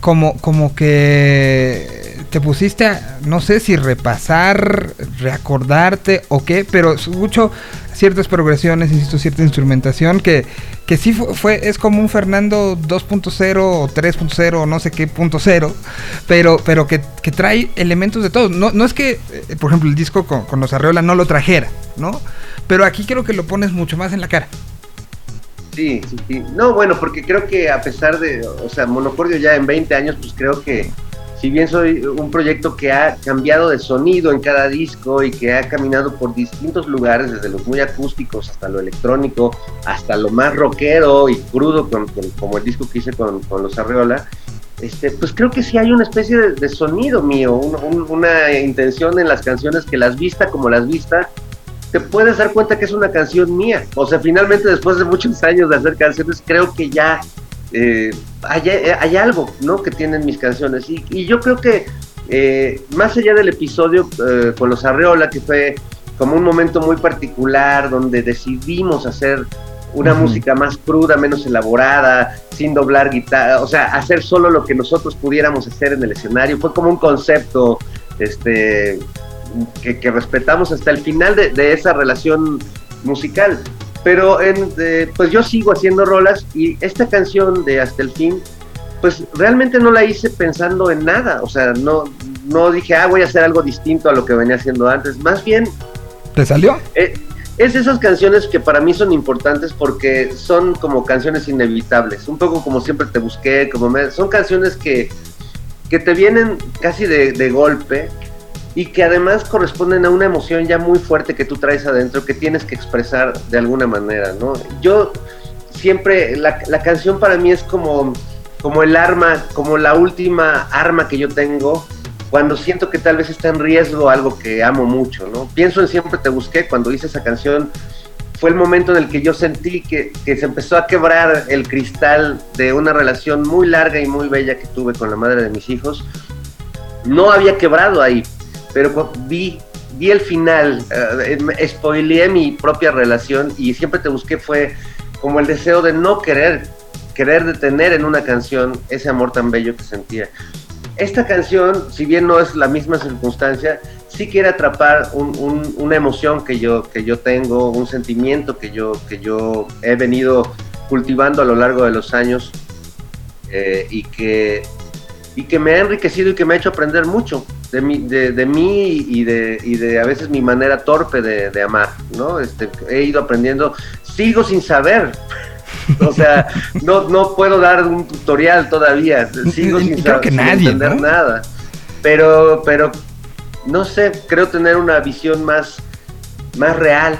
Speaker 1: como, como que te pusiste a, no sé si repasar, reacordarte o qué, pero escucho ciertas progresiones, insisto, cierta instrumentación que, que sí fue, fue, es como un Fernando 2.0 o 3.0 o no sé qué punto cero, pero, pero que, que, trae elementos de todo. No, no es que, eh, por ejemplo, el disco con, con los Arreola no lo trajera, ¿no? Pero aquí creo que lo pones mucho más en la cara.
Speaker 2: Sí, sí, sí. No, bueno, porque creo que a pesar de, o sea, Monocordio ya en 20 años, pues creo que si bien soy un proyecto que ha cambiado de sonido en cada disco y que ha caminado por distintos lugares, desde los muy acústicos hasta lo electrónico, hasta lo más rockero y crudo, como el disco que hice con, con los Arreola, este, pues creo que sí hay una especie de, sonido mío, un, un, una intención en las canciones que las vista como las vista, te puedes dar cuenta que es una canción mía. O sea, finalmente después de muchos años de hacer canciones, creo que ya eh, hay, hay, algo, ¿no? Que tienen mis canciones. Y, y yo creo que eh, más allá del episodio eh, con los Arreola, que fue como un momento muy particular donde decidimos hacer una uh -huh. música más cruda, menos elaborada, sin doblar guitarra, o sea, hacer solo lo que nosotros pudiéramos hacer en el escenario. Fue como un concepto este, que, que respetamos hasta el final de, de esa relación musical pero en, eh, pues yo sigo haciendo rolas y esta canción de Hasta el Fin, pues realmente no la hice pensando en nada, o sea, no, no dije, ah, voy a hacer algo distinto a lo que venía haciendo antes, más bien...
Speaker 1: ¿Te salió?
Speaker 2: Eh, es de esas canciones que para mí son importantes porque son como canciones inevitables, un poco como siempre te busqué, como me, son canciones que, que te vienen casi de, de golpe, y que además corresponden a una emoción ya muy fuerte que tú traes adentro que tienes que expresar de alguna manera, ¿no? Yo siempre la, la canción para mí es como, como el arma, como la última arma que yo tengo cuando siento que tal vez está en riesgo algo que amo mucho, ¿no? Pienso en Siempre Te Busqué, cuando hice esa canción, fue el momento en el que yo sentí que, que, se empezó a quebrar el cristal de una relación muy larga y muy bella que tuve con la madre de mis hijos. No había quebrado ahí, pero vi, vi el final, uh, spoileé mi propia relación y siempre te busqué fue como el deseo de no querer, querer detener en una canción ese amor tan bello que sentía. Esta canción, si bien no es la misma circunstancia, sí quiere atrapar un, un, una emoción que yo, que yo tengo, un sentimiento que yo, que yo he venido cultivando a lo largo de los años eh, y, que, y que me ha enriquecido y que me ha hecho aprender mucho de mí, de, de mí y, de, y de a veces mi manera torpe de, de amar, ¿no? Este, he ido aprendiendo, sigo sin saber, o sea, no, no puedo dar un tutorial todavía. Sigo sin,
Speaker 1: Creo que
Speaker 2: sin
Speaker 1: nadie,
Speaker 2: entender
Speaker 1: ¿no?
Speaker 2: nada. Pero, pero, no sé, creo tener una visión más, más real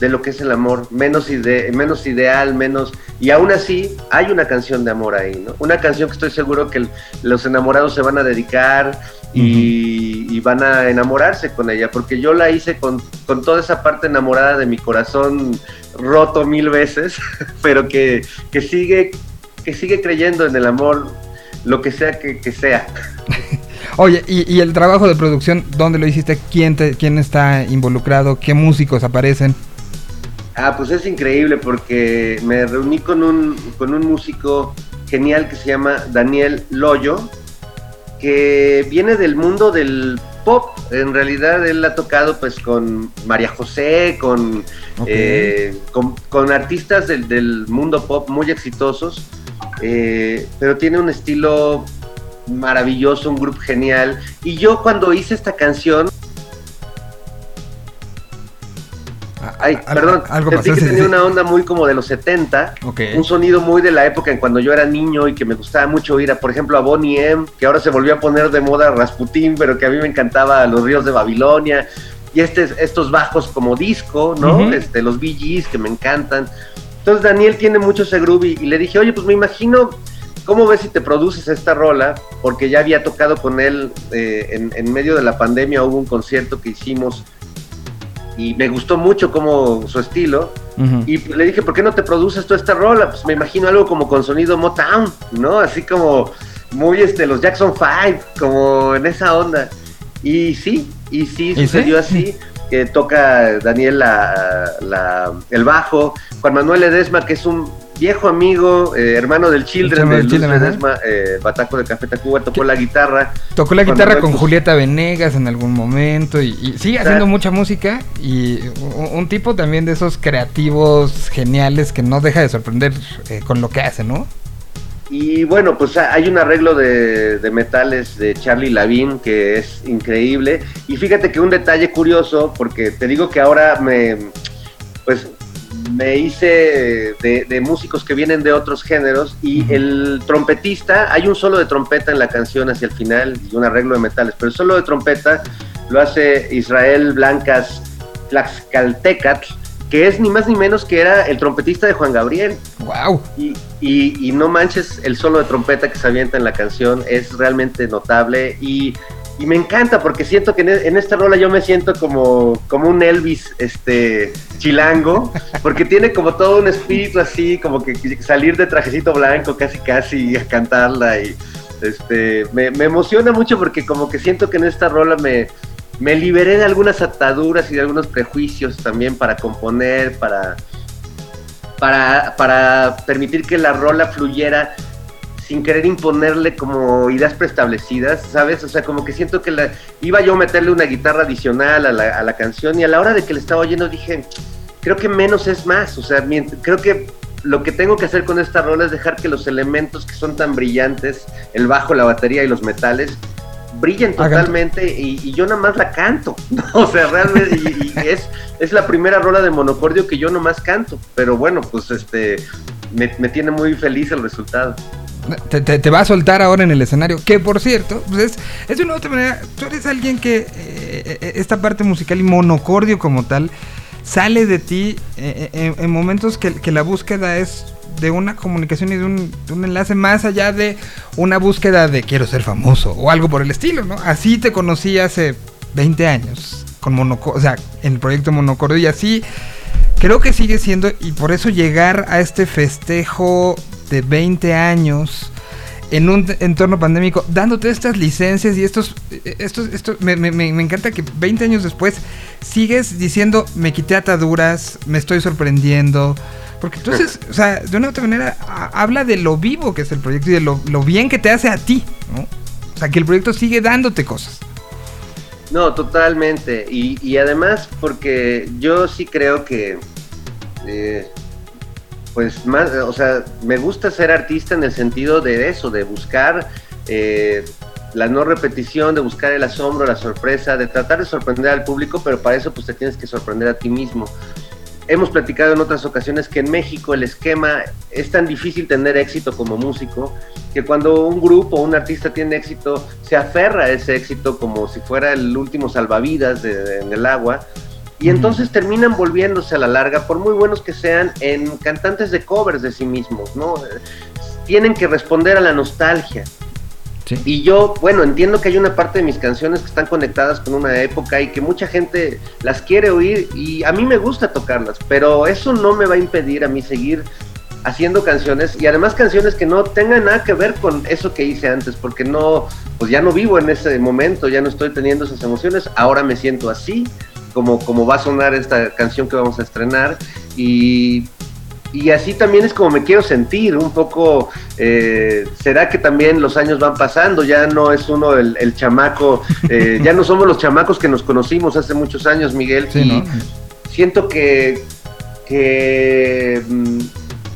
Speaker 2: de lo que es el amor, menos, ide menos ideal, menos... Y aún así hay una canción de amor ahí, ¿no? Una canción que estoy seguro que los enamorados se van a dedicar y, uh -huh. y, van a enamorarse con ella, porque yo la hice con, con toda esa parte enamorada de mi corazón roto mil veces, pero que, que, sigue, que sigue creyendo en el amor, lo que sea que, que sea.
Speaker 1: Oye, y, y, el trabajo de producción, ¿dónde lo hiciste? ¿Quién, te, ¿Quién está involucrado? ¿Qué músicos aparecen?
Speaker 2: Ah, pues es increíble porque me reuní con un, con un músico genial que se llama Daniel Loyo, que viene del mundo del pop. En realidad él ha tocado pues con María José, con, okay. eh, con, con, artistas del, del, mundo pop muy exitosos, eh, pero tiene un estilo maravilloso, un grupo genial. Y yo cuando hice esta canción, Ay,
Speaker 1: algo,
Speaker 2: perdón,
Speaker 1: algo
Speaker 2: sentí que tenía una onda muy como de los 70,
Speaker 1: okay.
Speaker 2: un sonido muy de la época en cuando yo era niño y que me gustaba mucho oír a, por ejemplo, a Bonnie M, que ahora se volvió a poner de moda Rasputín, pero que a mí me encantaba Los Ríos de Babilonia, y este, estos bajos como disco, ¿no? Uh -huh. este, los Gees que me encantan. Entonces Daniel tiene mucho ese groove y, y le dije, oye, pues me imagino ¿cómo ves si te produces esta rola? Porque ya había tocado con él eh, en, en, medio de la pandemia, hubo un concierto que hicimos y me gustó mucho como su estilo. Uh -huh. Y le dije, ¿por qué no te produces tú esta rola? Pues me imagino algo como con sonido Motown, ¿no? Así como muy este, los Jackson 5, como en esa onda. Y sí, y sí,
Speaker 1: ¿Y
Speaker 2: sucedió
Speaker 1: sí?
Speaker 2: así. Que toca Daniel la, la, el bajo, Juan Manuel Edesma, que es un viejo amigo, eh, hermano del Children, del Children, Ledesma, eh, Bataco de Café Tacuba, tocó la guitarra.
Speaker 1: Tocó la guitarra Manuel, con pues, Julieta Venegas en algún momento y, y sigue haciendo mucha música y un, un, tipo también de esos creativos geniales que no deja de sorprender eh, con lo que hace, ¿no?
Speaker 2: Y bueno, pues hay un arreglo de, de, metales de Charlie Lavin que es increíble. Y fíjate que un detalle curioso, porque te digo que ahora me, pues me hice de, de, músicos que vienen de otros géneros y el trompetista, hay un solo de trompeta en la canción hacia el final y un arreglo de metales, pero el solo de trompeta lo hace Israel Blancas Tlaxcaltecatl, que es ni más ni menos que era el trompetista de Juan Gabriel.
Speaker 1: ¡Wow!
Speaker 2: Y, y, y no manches, el solo de trompeta que se avienta en la canción es realmente notable y y me encanta porque siento que en, esta rola yo me siento como, como un Elvis este chilango, porque tiene como todo un espíritu así, como que salir de trajecito blanco casi casi a cantarla y este me, me emociona mucho porque como que siento que en esta rola me, me liberé de algunas ataduras y de algunos prejuicios también para componer, para, para, para permitir que la rola fluyera sin querer imponerle como ideas preestablecidas, ¿sabes? O sea, como que siento que la, iba yo a meterle una guitarra adicional a la, a la canción y a la hora de que le estaba oyendo dije, creo que menos es más, o sea, creo que lo que tengo que hacer con esta rola es dejar que los elementos que son tan brillantes, el bajo, la batería y los metales, brillen totalmente y, y, yo nada más la canto, ¿no? o sea, realmente y, y es, es la primera rola de monocordio que yo nomás canto, pero bueno, pues este, me, me tiene muy feliz el resultado.
Speaker 1: Te, te, te, va a soltar ahora en el escenario. Que por cierto, pues es, es de una otra manera. Tú eres alguien que eh, esta parte musical y monocordio como tal sale de ti eh, en, en, momentos que, que, la búsqueda es de una comunicación y de un, un enlace más allá de una búsqueda de quiero ser famoso o algo por el estilo, ¿no? Así te conocí hace 20 años con Monoco, o sea, en el proyecto Monocordio y así creo que sigue siendo y por eso llegar a este festejo de 20 años en un entorno pandémico, dándote estas licencias y estos, estos, estos me, me- me- encanta que 20 años después sigues diciendo, me quité ataduras, me estoy sorprendiendo, porque entonces, o sea, de una u otra manera, habla de lo vivo que es el proyecto y de lo, lo bien que te hace a ti, ¿no? O sea, que el proyecto sigue dándote cosas.
Speaker 2: No, totalmente. Y, y además porque yo sí creo que, eh, pues más, o sea, me gusta ser artista en el sentido de eso, de buscar eh, la no repetición, de buscar el asombro, la sorpresa, de tratar de sorprender al público, pero para eso pues te tienes que sorprender a ti mismo. Hemos platicado en otras ocasiones que en México el esquema es tan difícil tener éxito como músico que cuando un grupo o un artista tiene éxito se aferra a ese éxito como si fuera el último salvavidas de- en el agua y entonces terminan volviéndose a la larga, por muy buenos que sean, en cantantes de covers de sí mismos, ¿no? Tienen que responder a la nostalgia.
Speaker 1: Sí.
Speaker 2: Y yo, bueno, entiendo que hay una parte de mis canciones que están conectadas con una época y que mucha gente las quiere oír y a mí me gusta tocarlas, pero eso no me va a impedir a mí seguir haciendo canciones y además canciones que no tengan nada que ver con eso que hice antes, porque no, pues ya no vivo en ese momento, ya no estoy teniendo esas emociones, ahora me siento así, como, como va a sonar esta canción que vamos a estrenar y, y así también es como me quiero sentir, un poco, eh, será que también los años van pasando, ya no es uno el, el chamaco, eh, ya no somos los chamacos que nos conocimos hace muchos años, Miguel,
Speaker 1: Sí,
Speaker 2: y
Speaker 1: ¿no?
Speaker 2: siento que, que mm,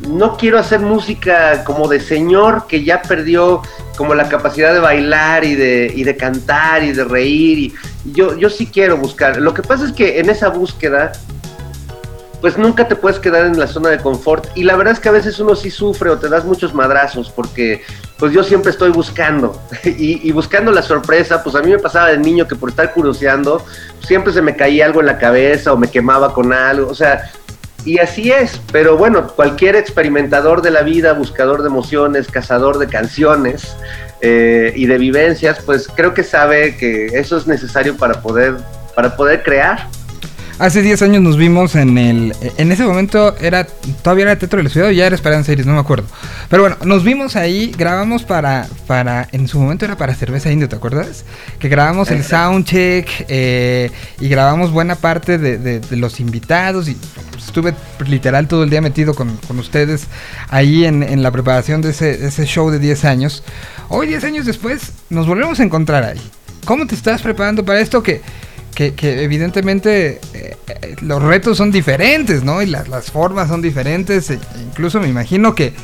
Speaker 2: no quiero hacer música como de señor que ya perdió como la capacidad de bailar y de, y de cantar y de reír. Y yo, yo sí quiero buscar. Lo que pasa es que en esa búsqueda, pues nunca te puedes quedar en la zona de confort. Y la verdad es que a veces uno sí sufre o te das muchos madrazos porque pues yo siempre estoy buscando. Y, buscando la sorpresa, pues a mí me pasaba de niño que por estar curioseando, siempre se me caía algo en la cabeza o me quemaba con algo. O sea, y así es, pero bueno, cualquier experimentador de la vida, buscador de emociones, cazador de canciones eh, y de vivencias, pues creo que sabe que eso es necesario para poder, para poder crear.
Speaker 1: Hace 10 años nos vimos en el. En ese momento era. Todavía era Teatro de la Ciudad o ya era Esperanza Iris, no me acuerdo. Pero bueno, nos vimos ahí, grabamos para. para En su momento era para Cerveza Indio, ¿te acuerdas? Que grabamos el soundcheck eh, y grabamos buena parte de, de- de los invitados. Y pues, estuve literal todo el día metido con, con ustedes ahí en, en la preparación de ese, de ese show de 10 años. Hoy, 10 años después, nos volvemos a encontrar ahí. ¿Cómo te estás preparando para esto que.? que, que evidentemente eh, eh, los retos son diferentes, ¿no? Y las, formas son diferentes. e incluso me imagino que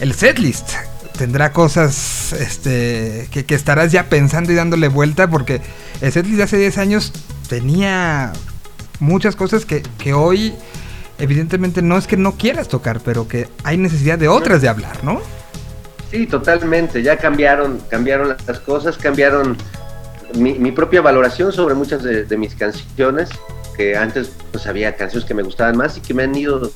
Speaker 1: el setlist tendrá cosas este, que, que estarás ya pensando y dándole vuelta porque el setlist de hace 10 años tenía muchas cosas que, que hoy evidentemente no es que no quieras tocar, pero que hay necesidad de otras de hablar, ¿no?
Speaker 2: Sí, totalmente. Ya cambiaron, cambiaron las cosas, cambiaron mi, mi propia valoración sobre muchas de, de mis canciones, que antes pues había canciones que me gustaban más y que me han ido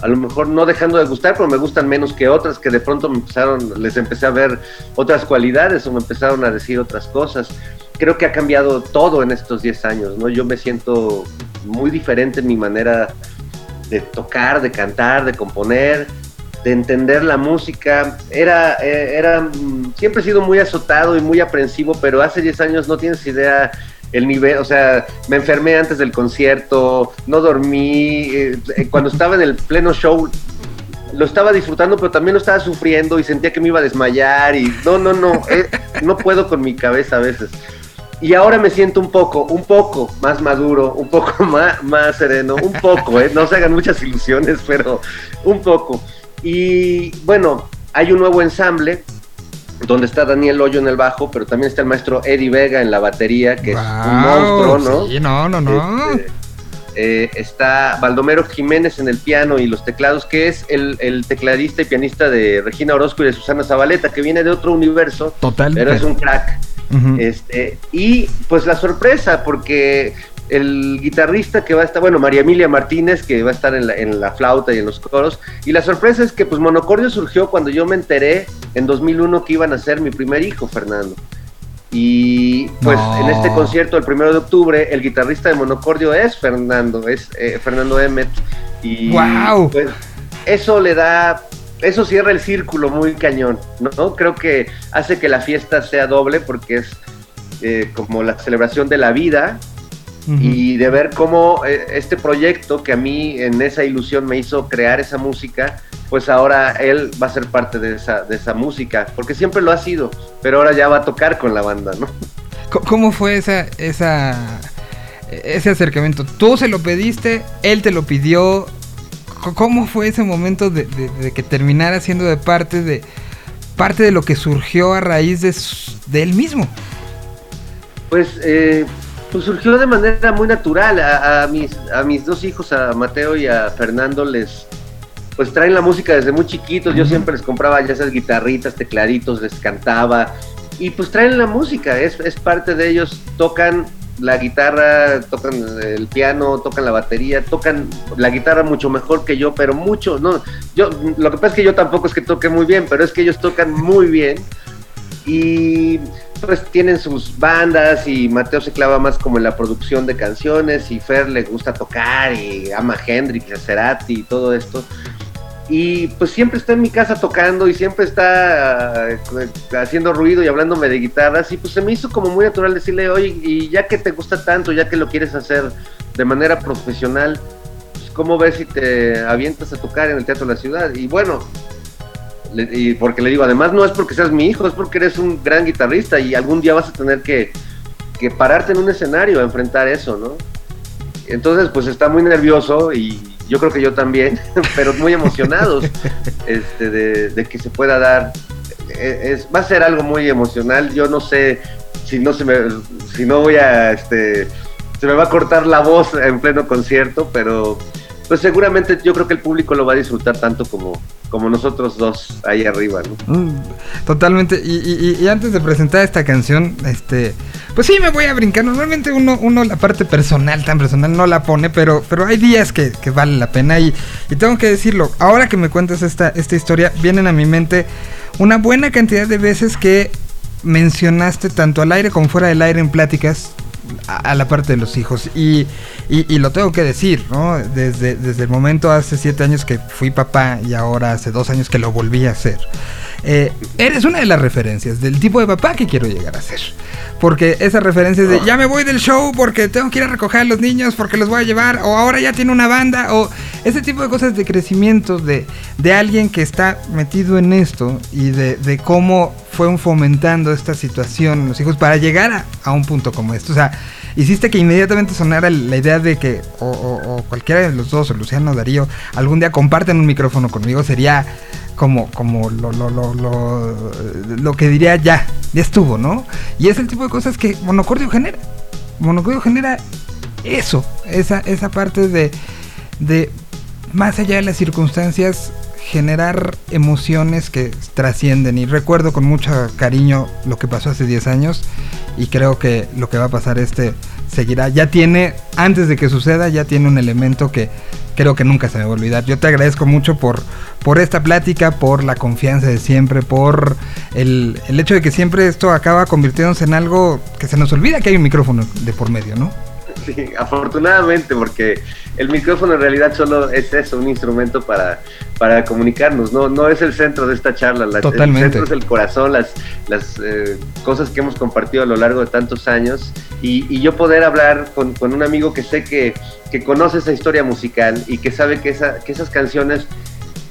Speaker 2: a lo mejor no dejando de gustar, pero me gustan menos que otras que de pronto me empezaron, les empecé a ver otras cualidades o me empezaron a decir otras cosas. Creo que ha cambiado todo en estos 10 años, ¿no? Yo me siento muy diferente en mi manera de tocar, de cantar, de componer, de entender la música. Era, eh, era, mm, siempre he sido muy azotado y muy aprensivo, pero hace 10 años no tienes idea el nivel, o sea, me enfermé antes del concierto, no dormí, eh, eh, cuando estaba en el pleno show lo estaba disfrutando, pero también lo estaba sufriendo y sentía que me iba a desmayar y no, no, no, eh, no puedo con mi cabeza a veces. Y ahora me siento un poco, un poco más maduro, un poco más, más sereno, un poco, ¿eh? no se hagan muchas ilusiones, pero un poco. Y bueno, hay un nuevo ensamble donde está Daniel Hoyo en el bajo, pero también está el maestro Eddie Vega en la batería, que es un monstruo, ¿no?
Speaker 1: Sí, no, no, no.
Speaker 2: Este, eh, está Baldomero Jiménez en el piano y los teclados, que es el, el tecladista y pianista de Regina Orozco y de Susana Zabaleta, que viene de otro universo,
Speaker 1: Total.
Speaker 2: pero es un crack. Este, y pues la sorpresa, porque el guitarrista que va a estar, bueno, María Emilia Martínez, que va a estar en la, en la flauta y en los coros. Y la sorpresa es que pues Monocordio surgió cuando yo me enteré en 2001 que iban a ser mi primer hijo, Fernando. Y pues
Speaker 1: No.
Speaker 2: en este concierto, el primero de octubre, el guitarrista de Monocordio es Fernando, es eh, Fernando Emmet. Y
Speaker 1: ¡Guau!
Speaker 2: pues eso le da, eso cierra el círculo muy cañón, ¿no? Creo que hace que la fiesta sea doble porque es eh, como la celebración de la vida Y de ver cómo eh, este proyecto que a mí en esa ilusión me hizo crear esa música, pues ahora él va a ser parte de esa, de esa música, porque siempre lo ha sido, pero ahora ya va a tocar con la banda, ¿no?
Speaker 1: ¿Cómo fue esa, esa, ese acercamiento? ¿Tú se lo pediste? ¿Él te lo pidió? ¿Cómo fue ese momento de, de- de que terminara siendo de parte de parte de lo que surgió a raíz de, de él mismo?
Speaker 2: Pues, eh, pues surgió de manera muy natural. A, a mis, a mis dos hijos, a Mateo y a Fernando, les pues traen la música desde muy chiquitos. Yo siempre les compraba ya esas guitarritas, tecladitos, les cantaba. Y pues traen la música, es, es parte de ellos. Tocan la guitarra, tocan el piano, tocan la batería, tocan la guitarra mucho mejor que yo, pero mucho, no, yo, lo que pasa es que yo tampoco es que toque muy bien, pero es que ellos tocan muy bien y pues tienen sus bandas y Mateo se clava más como en la producción de canciones y Fer le gusta tocar y ama Hendrix, a Cerati y todo esto. Y pues siempre está en mi casa tocando y siempre está eh, haciendo ruido y hablándome de guitarras y pues se me hizo como muy natural decirle, oye, y ya que te gusta tanto, ya que lo quieres hacer de manera profesional, pues, ¿cómo ves si te avientas a tocar en el Teatro de la Ciudad? Y bueno, le- y porque le digo, además no es porque seas mi hijo, es porque eres un gran guitarrista y algún día vas a tener que, que pararte en un escenario a enfrentar eso, ¿no? Entonces, pues está muy nervioso y yo creo que yo también, pero muy emocionados este, de, de que se pueda dar. Eh, Es, va a ser algo muy emocional. Yo no sé si no se me, si no voy a, este, se me va a cortar la voz en pleno concierto, pero pues seguramente yo creo que el público lo va a disfrutar tanto como, como nosotros dos ahí arriba, ¿no?
Speaker 1: Mm, Totalmente. Y, y- y antes de presentar esta canción, este, pues sí me voy a brincar. Normalmente uno, uno la parte personal, tan personal, no la pone, pero, pero hay días que, que vale la pena. Y, y tengo que decirlo, ahora que me cuentas esta, esta historia, vienen a mi mente una buena cantidad de veces que mencionaste tanto al aire como fuera del aire en pláticas a, la parte de los hijos. Y, y- y lo tengo que decir, ¿no? Desde, desde el momento hace siete años que fui papá y ahora hace dos años que lo volví a hacer. Eh, eres una de las referencias del tipo de papá que quiero llegar a ser. Porque esa referencia de ya me voy del show porque tengo que ir a recoger a los niños porque los voy a llevar, o ahora ya tiene una banda, o ese tipo de cosas de crecimiento de, de alguien que está metido en esto y de, de cómo fueron fomentando esta situación los hijos para llegar a, un punto como este. O sea, hiciste que inmediatamente sonara la idea de que o, o- o cualquiera de los dos, o Luciano Darío, algún día comparten un micrófono conmigo, sería como, como lo, lo, lo, lo, que diría ya, ya estuvo, ¿no? Y es el tipo de cosas que Monocordio genera. Monocordio genera eso, esa, esa parte de, de, más allá de las circunstancias, generar emociones que trascienden. Y recuerdo con mucho cariño lo que pasó hace 10 años y creo que lo que va a pasar este seguirá. Ya tiene, antes de que suceda, ya tiene un elemento que creo que nunca se me va a olvidar. Yo te agradezco mucho por, por esta plática, por la confianza de siempre, por el, el hecho de que siempre esto acaba convirtiéndose en algo que se nos olvida que hay un micrófono de por medio, ¿no?
Speaker 2: Sí, afortunadamente, porque el micrófono en realidad solo es eso, un instrumento para, para comunicarnos, no, no es el centro de esta charla, la-
Speaker 1: Totalmente.
Speaker 2: el centro es el corazón, las, las eh, cosas que hemos compartido a lo largo de tantos años y, y yo poder hablar con, con un amigo que sé que, que conoce esa historia musical y que sabe que, esa, que esas canciones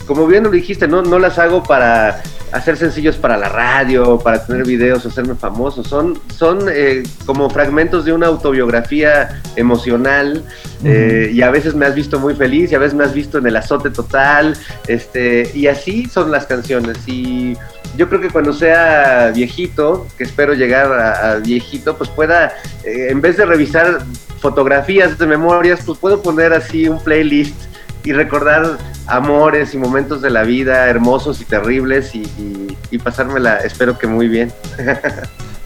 Speaker 2: como bien lo dijiste, no, no las hago para hacer sencillos para la radio, para tener videos o hacerme famoso. Son, son eh, como fragmentos de una autobiografía emocional eh, y a veces me has visto muy feliz y a veces me has visto en el azote total. Este, y así son las canciones. Y yo creo que cuando sea viejito, que espero llegar a, a viejito, pues pueda, eh, en vez de revisar fotografías de memorias, pues puedo poner así un playlist y recordar amores y momentos de la vida hermosos y terribles y, pasármela, espero que muy bien.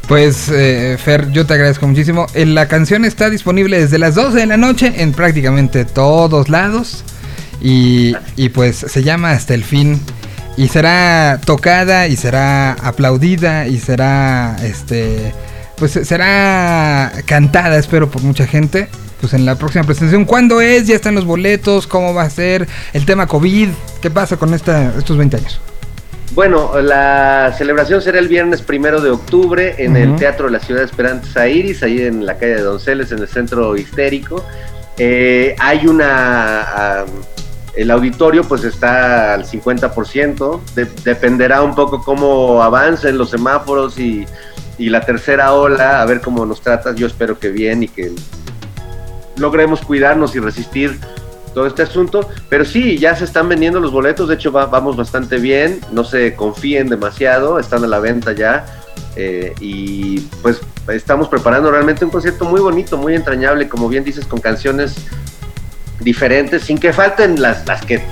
Speaker 1: Pues, eh, Fer, yo te agradezco muchísimo. Eh, La canción está disponible desde las 12 de la noche en prácticamente todos lados. Y, y pues se llama Hasta el fin. Y será tocada y será aplaudida y será, este, pues será cantada, espero, por mucha gente. Pues en la próxima presentación, ¿cuándo es? ¿Ya están los boletos? ¿Cómo va a ser? El tema COVID, ¿qué pasa con esta, estos 20 años?
Speaker 2: Bueno, la celebración será el viernes primero de octubre en el. Teatro de la Ciudad Esperanza Iris, ahí en la calle de Donceles, en el centro histérico. Eh, hay una. ah, el auditorio pues está al 50%, de- dependerá un poco cómo avancen los semáforos y, y la tercera ola, a ver cómo nos trata. Yo espero que bien y que logremos cuidarnos y resistir todo este asunto. Pero sí, ya se están vendiendo los boletos, de hecho va- vamos bastante bien, no se confíen demasiado, están a la venta ya. eh, y pues estamos preparando realmente un concierto muy bonito, muy entrañable, como bien dices, con canciones diferentes, sin que falten las, las que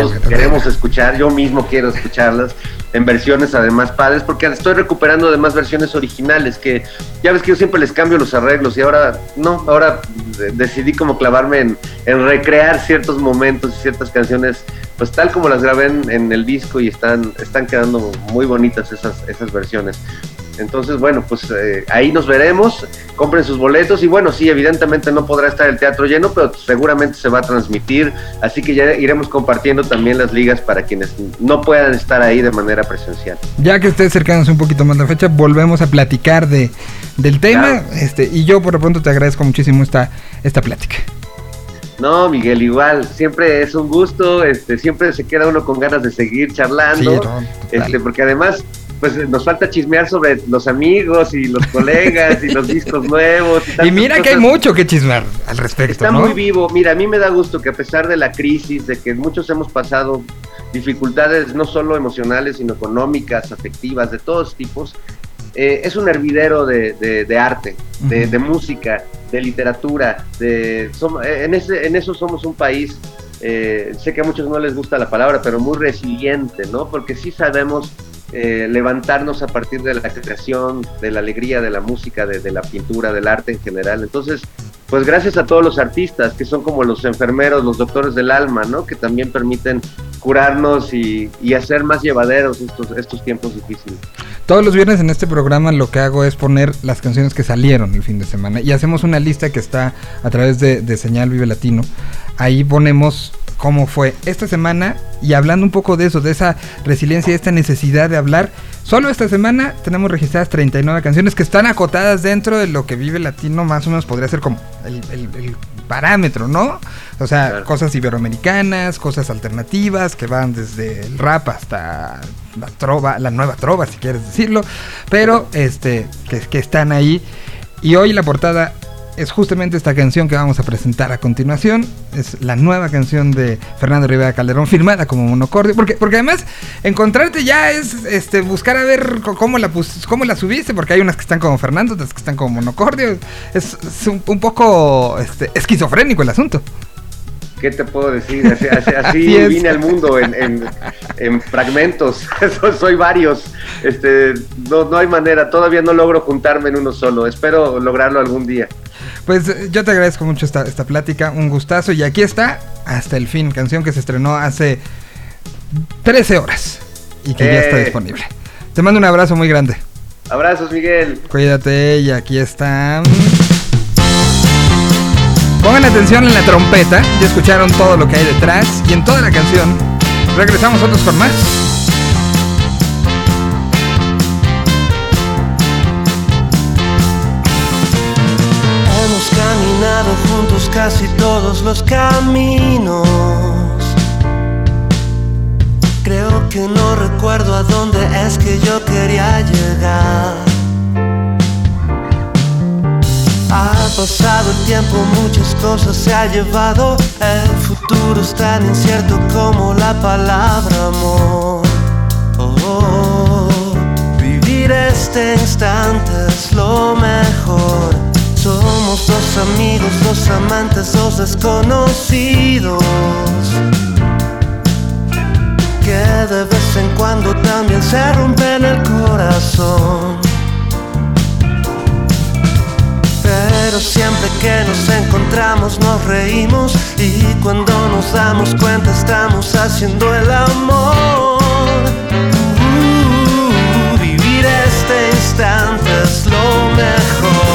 Speaker 2: todos queremos escuchar, yo mismo quiero escucharlas en versiones además padres, porque estoy recuperando además versiones originales, que ya ves que yo siempre les cambio los arreglos y ahora no, ahora de- decidí como clavarme en, en recrear ciertos momentos y ciertas canciones, pues tal como las grabé en, en el disco y están, están quedando muy bonitas esas, esas versiones. Entonces, bueno, pues eh, ahí nos veremos, compren sus boletos y bueno, sí, evidentemente no podrá estar el teatro lleno, pero seguramente se va a transmitir, así que ya iremos compartiendo también las ligas para quienes no puedan estar ahí de manera presencial.
Speaker 1: Ya que esté cercanos un poquito más la fecha, volvemos a platicar de, del tema.
Speaker 2: Claro.
Speaker 1: Este, y yo por lo pronto te agradezco muchísimo esta, esta plática.
Speaker 2: No, Miguel, igual, siempre es un gusto, este, siempre se queda uno con ganas de seguir charlando,
Speaker 1: Sí, no,
Speaker 2: este, porque además pues nos falta chismear sobre los amigos y los colegas y los discos nuevos.
Speaker 1: Y
Speaker 2: tantas
Speaker 1: mira que hay mucho que chismar al respecto,
Speaker 2: Está
Speaker 1: ¿no?
Speaker 2: muy vivo. Mira, a mí me da gusto que a pesar de la crisis, de que muchos hemos pasado dificultades no solo emocionales, sino económicas, afectivas, de todos tipos, eh, es un hervidero de, de- de arte, de música, de literatura. De, som- eh, en, ese, en eso somos un país, eh, sé que a muchos no les gusta la palabra, pero muy resiliente, ¿no? Porque sí sabemos eh, levantarnos a partir de la creación, de la alegría, de la música, de, de la pintura, del arte en general. Entonces, pues gracias a todos los artistas que son como los enfermeros, los doctores del alma, ¿no? Que también permiten curarnos y, y hacer más llevaderos estos, estos tiempos difíciles.
Speaker 1: Todos los viernes en este programa lo que hago es poner las canciones que salieron el fin de semana y hacemos una lista que está a través de, de Señal Vive Latino. Ahí ponemos cómo fue esta semana y hablando un poco de eso, de esa resiliencia y esta necesidad de hablar. Solo esta semana tenemos registradas 39 canciones que están acotadas dentro de lo que Vive Latino más o menos podría ser como el, el- el parámetro, ¿no? O sea,
Speaker 2: Claro.
Speaker 1: cosas iberoamericanas, cosas alternativas que van desde el rap hasta la trova, la nueva trova, si quieres decirlo, pero este que, que están ahí. Y hoy la portada es justamente esta canción que vamos a presentar a continuación. Es la nueva canción de Fernando Rivera Calderón, firmada como monocordio. Porque, porque además, encontrarte ya es este buscar a ver cómo la pus- cómo la subiste, porque hay unas que están como Fernando, otras que están como monocordio. Es, es un, un poco este, esquizofrénico el asunto.
Speaker 2: ¿Qué te puedo decir? Así, así- así vine al mundo en, en- en fragmentos. Soy- Soy varios. Este, no, no hay manera. Todavía no logro juntarme en uno solo. Espero lograrlo algún día.
Speaker 1: Pues eh, yo te agradezco mucho esta, esta plática, un gustazo. Y aquí está, hasta el fin, canción que se estrenó hace 13 horas y que ya está
Speaker 2: Eh.
Speaker 1: disponible. Te mando un abrazo muy grande.
Speaker 2: Abrazos, Miguel.
Speaker 1: Cuídate y aquí está. Pongan atención en la trompeta, ya escucharon todo lo que hay detrás y en toda la canción. Regresamos nosotros con más.
Speaker 4: Casi todos los caminos. Creo que no recuerdo a dónde es que yo quería llegar. Ha pasado el tiempo, muchas cosas se ha llevado. El futuro es tan incierto como la palabra amor. Oh, vivir este instante es lo mejor. Somos dos amigos, dos amantes, dos desconocidos. Que de vez en cuando también se rompen el corazón.
Speaker 3: pero siempre que nos encontramos nos reímos y cuando nos damos cuenta estamos haciendo el amor. Uh, vivir este instante es lo mejor.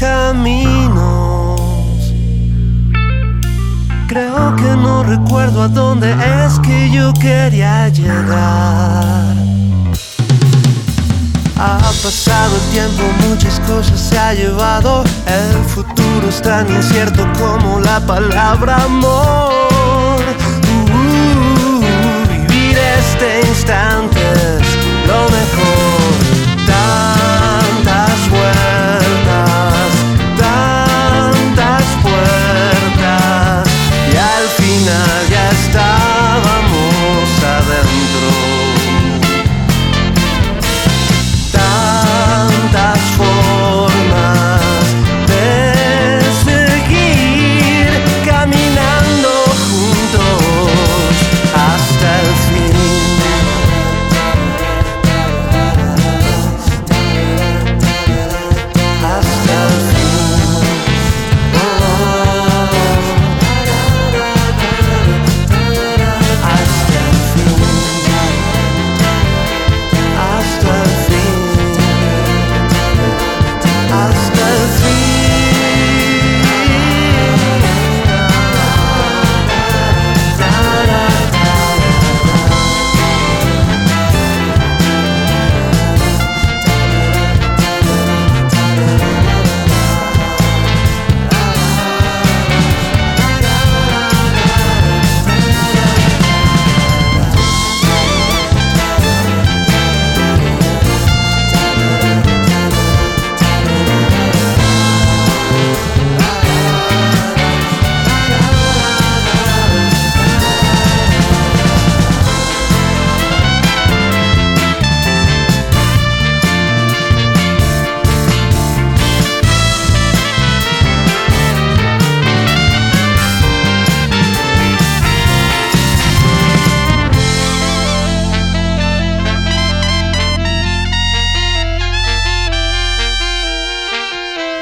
Speaker 3: Caminos. Creo que no recuerdo a dónde es que yo quería llegar. Ha pasado el tiempo, muchas cosas se ha llevado. El futuro es tan incierto como la palabra amor. Uh, vivir este instante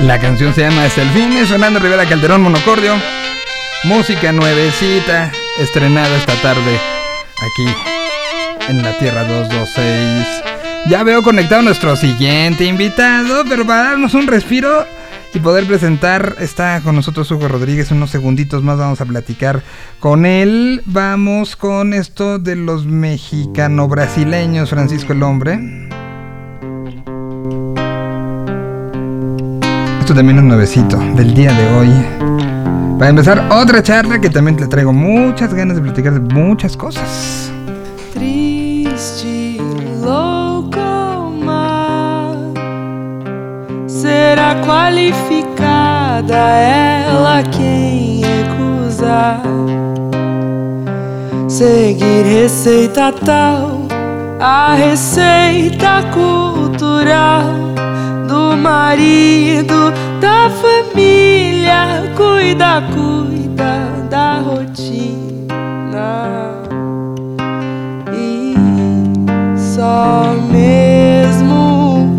Speaker 1: La canción se llama Hasta el fin, es Fernando Rivera Calderón Monocordio. Música nuevecita, estrenada esta tarde aquí en la Tierra 226. Ya veo conectado nuestro siguiente invitado, pero para darnos un respiro y poder presentar, está con nosotros Hugo Rodríguez. Unos segunditos más vamos a platicar con él. Vamos con esto de los mexicano-brasileños, Francisco el Hombre. Esto también es nuevecito del día de hoy. Para empezar, otra charla que también le traigo muchas ganas de platicar de muchas cosas.
Speaker 5: Triste, louco mar Será qualificada ela quem recusar Seguir receita tal A receita cultural Do marido, da família Cuida, cuida da rotina. E só mesmo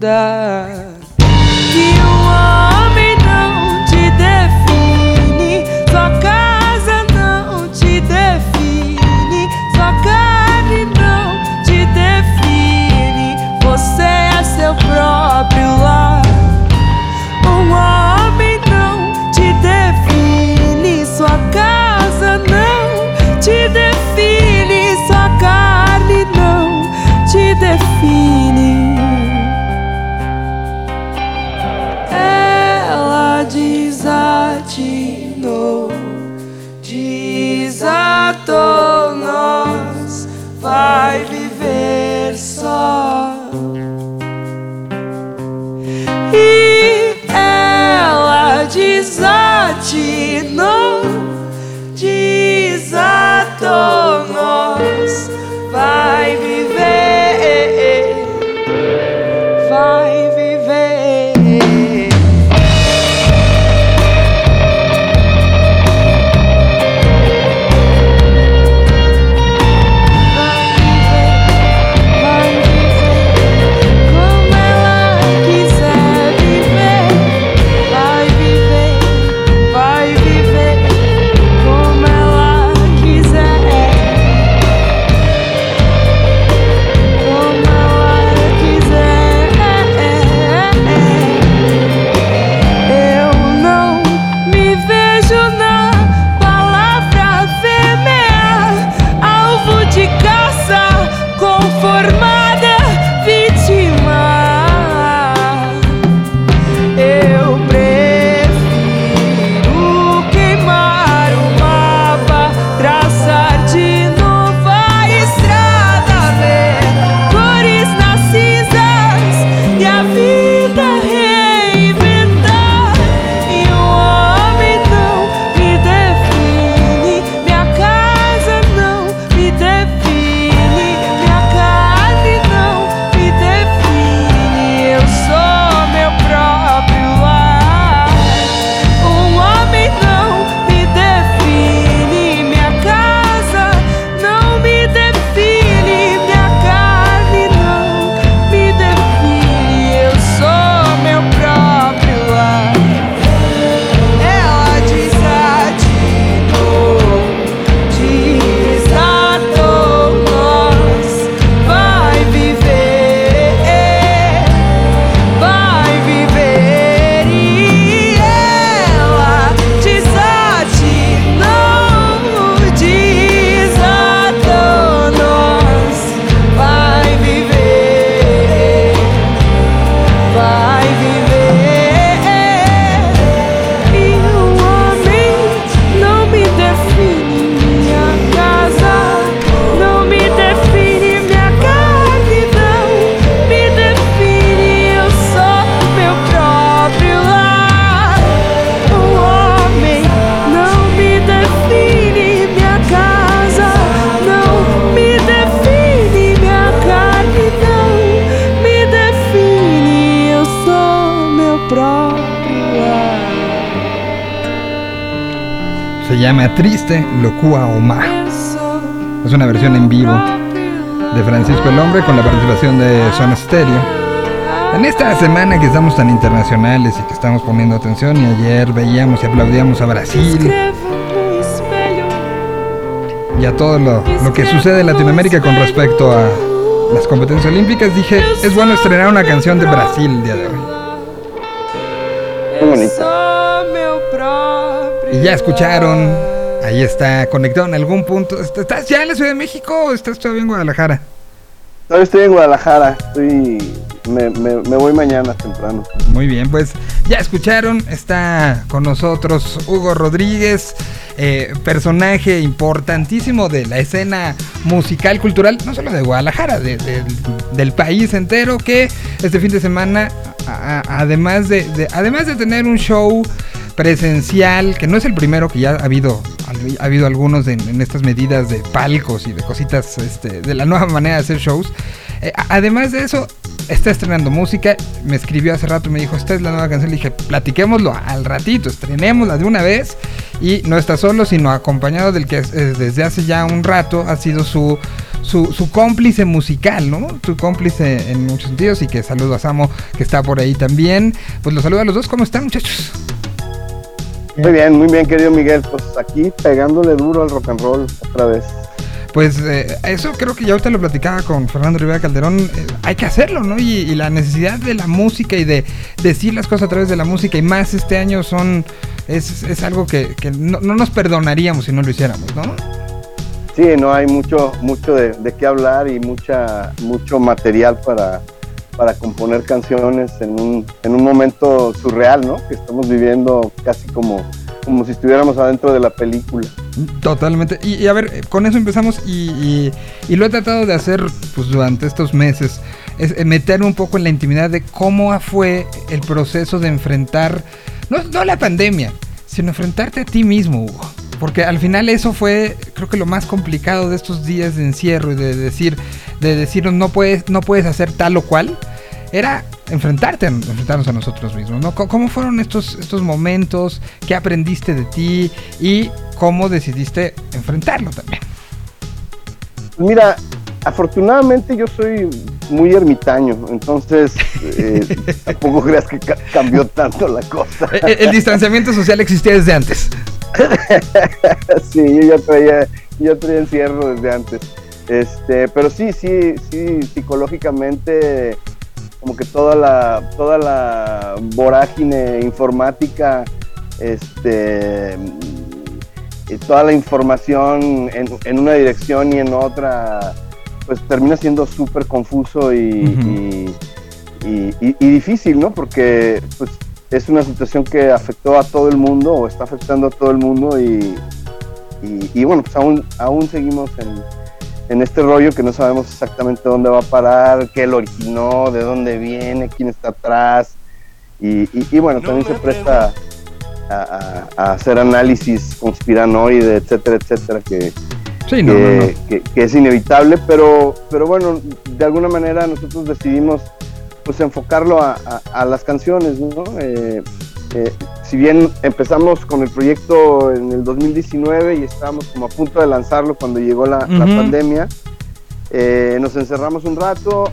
Speaker 5: Да. Cinzas e a vida
Speaker 1: Triste Locua Oma. Es una versión en vivo de Francisco el Hombre con la participación de Son Stereo. En esta semana que estamos tan internacionales y que estamos poniendo atención, y ayer veíamos y aplaudíamos a Brasil y a todo lo, lo que sucede en Latinoamérica con respecto a las competencias olímpicas, dije, es bueno estrenar una canción de Brasil el día de hoy.
Speaker 6: Qué bonito.
Speaker 5: Sou meu próprio
Speaker 1: Y ya escucharon, ahí está, conectado en algún punto. ¿Estás ya en la Ciudad de México o estás todavía en Guadalajara?
Speaker 6: Todavía estoy en Guadalajara. Estoy. Me, me, me voy mañana temprano.
Speaker 1: Muy bien, pues ya escucharon, está con nosotros Hugo Rodríguez, eh, personaje importantísimo de la escena musical, cultural, no solo de Guadalajara, de- de- del país entero, que este fin de semana, a- a- además, de, de- además de tener un show presencial, que no es el primero, que ya ha habido, ha habido algunos en, estas medidas de palcos y de cositas, este, de la nueva manera de hacer shows. Eh, además de eso, está estrenando música. Me escribió hace rato y me dijo, esta es la nueva canción. Le dije, platiquémoslo al ratito, estrenémosla de una vez. Y no está solo, sino acompañado del que desde hace ya un rato ha sido su su, su cómplice musical, ¿no? Su cómplice en muchos sentidos y que saludo a Samo que está por ahí también. Pues los saludo a los dos, ¿cómo están muchachos?
Speaker 6: Muy bien, muy bien, querido Miguel. Pues aquí pegándole duro al rock and roll otra vez.
Speaker 1: Pues eh, eso creo que ya ahorita lo platicaba con Fernando Rivera Calderón, eh, hay que hacerlo, ¿no? Y, y la necesidad de la música y de decir las cosas a través de la música y más este año son, es, es algo que, que no, no nos perdonaríamos si no lo hiciéramos, ¿no?
Speaker 6: Sí, no hay mucho, mucho de, de qué hablar y mucha, mucho material para, para componer canciones en un, en un momento surreal, ¿no? Que estamos viviendo casi como, como si estuviéramos adentro de la película.
Speaker 1: Totalmente. Y, a ver, eh, con eso empezamos y, y- y lo he tratado de hacer pues durante estos meses. Es eh, meterme un poco en la intimidad de cómo fue el proceso de enfrentar, no, no la pandemia, sino enfrentarte a ti mismo, Hugo. Porque al final eso fue, creo que lo más complicado de estos días de encierro y de decir, de decirnos no puedes, no puedes hacer tal o cual, era enfrentarte, enfrentarnos a nosotros mismos, ¿no? ¿Cómo fueron estos, estos momentos? ¿Qué aprendiste de ti? Y cómo decidiste enfrentarlo también.
Speaker 6: Mira, afortunadamente yo soy muy ermitaño, entonces eh, tampoco creas que ca- cambió tanto la cosa.
Speaker 1: E- e- El, distanciamiento social existía desde antes.
Speaker 6: sí, yo ya traía, yo traía encierro desde antes. Este, pero sí, sí, sí, psicológicamente, como que toda la, toda la vorágine informática, este, y toda la información en, en una dirección y en otra, pues termina siendo súper confuso y- y- y difícil, ¿no? Porque pues, es una situación que afectó a todo el mundo o está afectando a todo el mundo y, y- y bueno, pues aún, aún seguimos en, en este rollo que no sabemos exactamente dónde va a parar, qué lo originó, de dónde viene, quién está atrás. Y, y- y bueno, también se presta a, a- a hacer análisis conspiranoide, etcétera, etcétera, que,
Speaker 1: Sí, no, no, no.
Speaker 6: que, que- que es inevitable, pero, pero bueno, de alguna manera nosotros decidimos pues enfocarlo a, a- a las canciones, ¿no? Eh, eh, si bien empezamos con el proyecto en el 2019 y estábamos como a punto de lanzarlo cuando llegó la, pandemia, eh, nos encerramos un rato,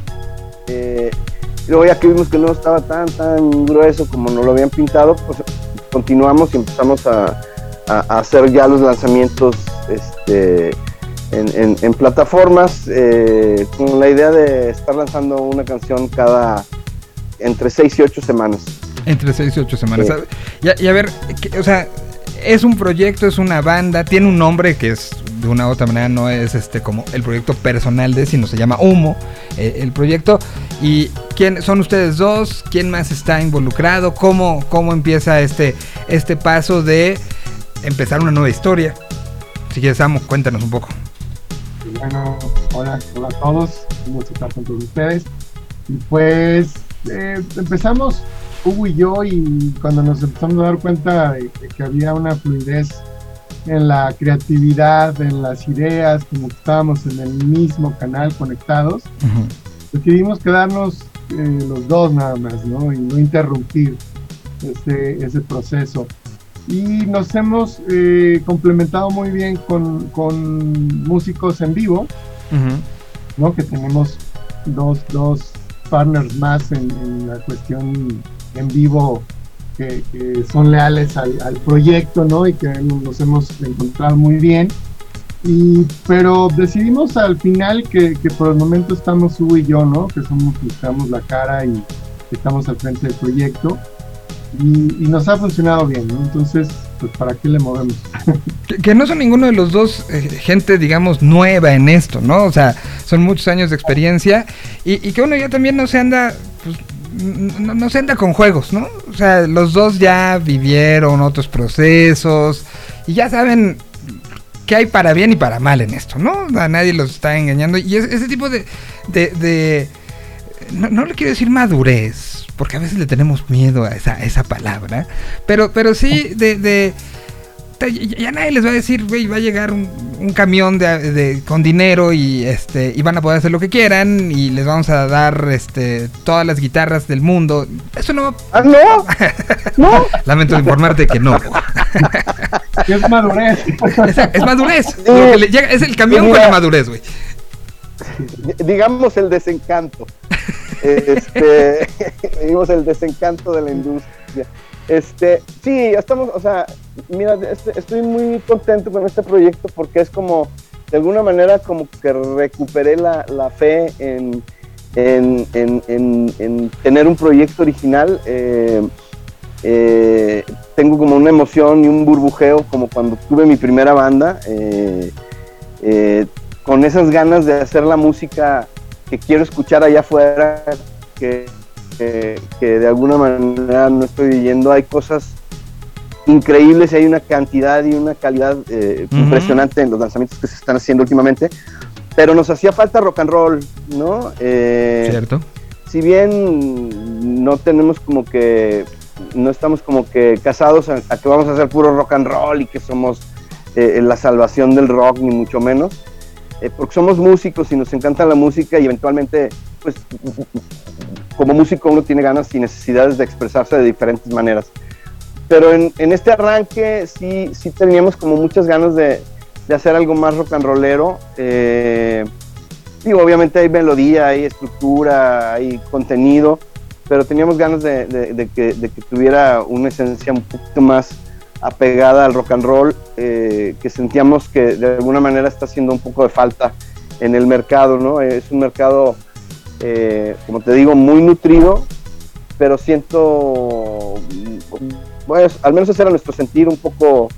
Speaker 6: y luego ya que vimos que no estaba tan, tan grueso como nos lo habían pintado, pues continuamos y empezamos a, a- a hacer ya los lanzamientos este, en, en- en plataformas eh, con la idea de estar lanzando una canción cada entre 6 y 8 semanas.
Speaker 1: Entre 6 y 8 semanas.
Speaker 6: Sí.
Speaker 1: Y, a, y a ver, que- o sea, es un proyecto, es una banda, tiene un nombre que es de una u otra manera no es este como el proyecto personal de, sino se llama Humo, eh, el proyecto. ¿Y quién son ustedes dos? ¿Quién más está involucrado? ¿Cómo, cómo empieza este, este paso de empezar una nueva historia? Si quieres, Samu, cuéntanos un poco.
Speaker 7: Bueno, hola, hola a todos, un gusto estar con todos ustedes. Y pues eh, empezamos Hugo y yo y cuando nos empezamos a dar cuenta de, de que había una fluidez en la creatividad, en las ideas, como que estábamos en el mismo canal conectados, decidimos quedarnos eh, los dos nada más, ¿no? Y no interrumpir ese, ese proceso. Y nos hemos eh, complementado muy bien con, con músicos en vivo. ¿no? Que tenemos dos, dos partners más en, en la cuestión en vivo que, que son leales al, al proyecto, ¿no? Y que nos hemos encontrado muy bien. Y, pero decidimos al final que, que por el momento estamos Hugo y yo, ¿no? Que somos que damos la cara y estamos al frente del proyecto. Y, y nos ha funcionado bien, ¿no? Entonces, pues ¿para qué le movemos?
Speaker 1: Que, no son ninguno de los dos eh, gente, digamos, nueva en esto, ¿no? O sea, son muchos años de experiencia y, y que uno ya también no se anda, pues, no, se anda con juegos, ¿no? O sea, los dos ya vivieron otros procesos y ya saben que hay para bien y para mal en esto, ¿no? A nadie los está engañando y es- ese tipo de... de, no le quiero decir madurez, porque a veces le tenemos miedo a esa, a esa palabra, pero, pero sí de... ya ya nadie les va a decir, güey, va a llegar un, un camión de, de- con dinero y este y van a poder hacer lo que quieran y les vamos a dar este todas las guitarras del mundo. Eso no,
Speaker 6: ¡Ah, no! ¡No!
Speaker 1: lamento informarte que no.
Speaker 7: Es madurez.
Speaker 1: Es, es madurez. Lo que le llega- es el camión con la madurez, güey.
Speaker 6: digamos el desencanto. Este, digamos el desencanto de la industria. Este, sí, estamos, o sea, mira, este- estoy muy contento con este proyecto porque es como, de alguna manera, como que recuperé la, la fe en, en, en- en- en tener un proyecto original. Eh, eh, tengo como una emoción y un burbujeo como cuando tuve mi primera banda, eh, con esas ganas de hacer la música que quiero escuchar allá afuera, que, que- que de alguna manera no estoy viviendo. Hay cosas increíbles y hay una cantidad y una calidad eh, impresionante en los lanzamientos que se están haciendo últimamente, pero nos hacía falta rock and roll, ¿no? Eh,
Speaker 1: ¿Cierto?
Speaker 6: si bien no tenemos como que, no estamos como que casados a, a que vamos a hacer puro rock and roll y que somos eh, la salvación del rock, ni mucho menos, eh, porque somos músicos y nos encanta la música y eventualmente, pues, como músico uno tiene ganas y necesidades de expresarse de diferentes maneras. Pero en, este arranque sí, sí teníamos como muchas ganas de, hacer algo más rock and rollero. eh, obviamente hay melodía, hay estructura, hay contenido, pero teníamos ganas de que, de que tuviera una esencia un poquito más apegada al rock and roll, eh, que sentíamos que de alguna manera está haciendo un poco de falta en el mercado, ¿no? Es un mercado, eh, como te digo, muy nutrido, pero siento, bueno, al menos ese era nuestro sentir un poco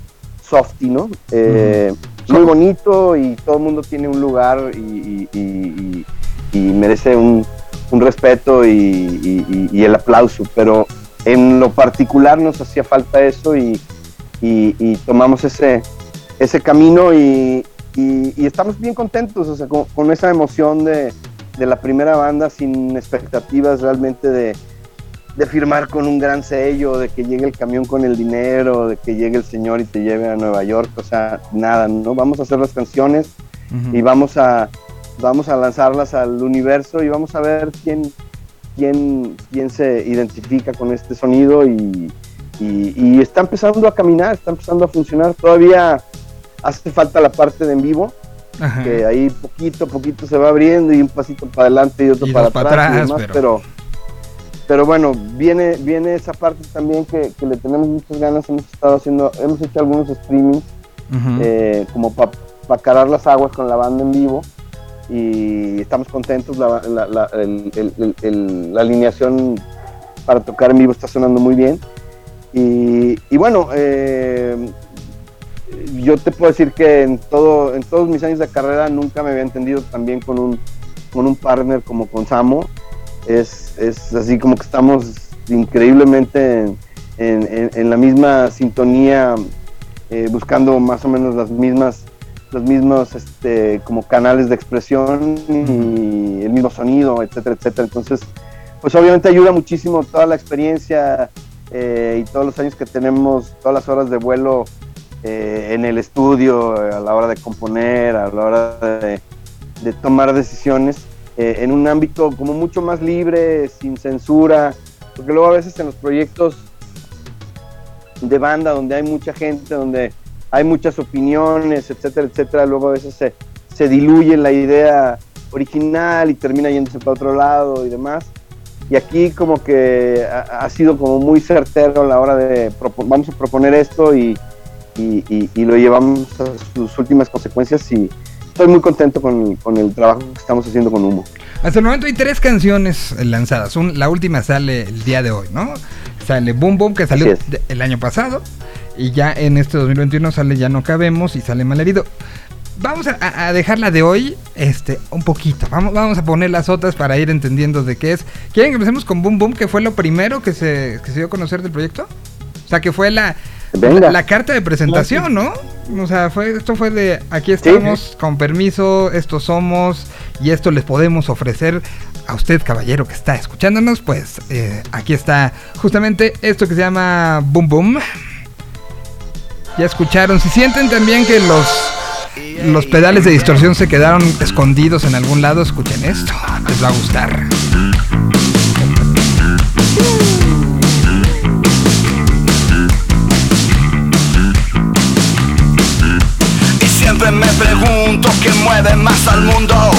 Speaker 6: softy, ¿no? Eh, Muy bonito y todo el mundo tiene un lugar y, y- y- y- y merece un, un respeto y el aplauso, pero en lo particular nos hacía falta eso y, y- y tomamos ese, ese camino y, y- y estamos bien contentos, o sea, con, con esa emoción de, de la primera banda sin expectativas realmente de, de firmar con un gran sello, de que llegue el camión con el dinero, de que llegue el señor y te lleve a Nueva York, o sea, nada, ¿no? Vamos a hacer las canciones y vamos a, vamos a lanzarlas al universo y vamos a ver quién, quién, quién se identifica con este sonido y, y- y está empezando a caminar, está empezando a funcionar. Todavía hace falta la parte de en vivo,
Speaker 1: Ajá.
Speaker 6: que ahí poquito a poquito se va abriendo y un pasito para adelante y otro
Speaker 1: Y
Speaker 6: para atrás, y demás,
Speaker 1: pero-
Speaker 6: pero... pero bueno, viene, viene esa parte también que, que le tenemos muchas ganas, hemos estado haciendo, hemos hecho algunos streamings eh, como para calar las aguas con la banda en vivo y estamos contentos, la, la- la- el- el- el- el- la alineación para tocar en vivo está sonando muy bien y, bueno, eh, yo te puedo decir que en, todo, en todos mis años de carrera nunca me había entendido tan bien con un, con un partner como con Samo, es, es así como que estamos increíblemente en, en- en- en la misma sintonía eh, buscando más o menos las mismas los mismos este, como canales de expresión y el mismo sonido, etcétera, etcétera. Entonces, pues obviamente ayuda muchísimo toda la experiencia eh, y todos los años que tenemos, todas las horas de vuelo eh, en el estudio, a la hora de componer, a la hora de, tomar decisiones eh, en un ámbito como mucho más libre, sin censura, porque luego a veces en los proyectos de banda donde hay mucha gente, donde hay muchas opiniones, etcétera, etcétera, luego a veces se diluye la idea original y termina yéndose para otro lado y demás. Y aquí como que ha, ha sido como muy certero a la hora de vamos a proponer esto y, y- y- y lo llevamos a sus últimas consecuencias y estoy muy contento con, con el trabajo que estamos haciendo con Humo.
Speaker 1: Hasta el momento hay tres canciones lanzadas. Un- la última sale el día de hoy, ¿no? Sale Boom Boom, que salió el año pasado. Y ya en este 2021 sale Ya no cabemos y sale Malherido. Vamos a, a- dejarla de hoy este, un poquito. Vamos, vamos a poner las otras para ir entendiendo de qué es. ¿Quieren que empecemos con Boom Boom, que fue lo primero que se, que se dio a conocer del proyecto? O sea, que fue la, la carta de presentación, ¿no? O sea, fue, esto fue de aquí estamos, con permiso, estos somos y esto les podemos ofrecer a usted, caballero, que está escuchándonos. Pues eh, aquí está justamente esto que se llama Boom Boom. Ya escucharon. Si sienten también que los, los pedales de distorsión se quedaron escondidos en algún lado, escuchen esto, les va a gustar.
Speaker 8: Y siempre me pregunto qué mueve más al mundo.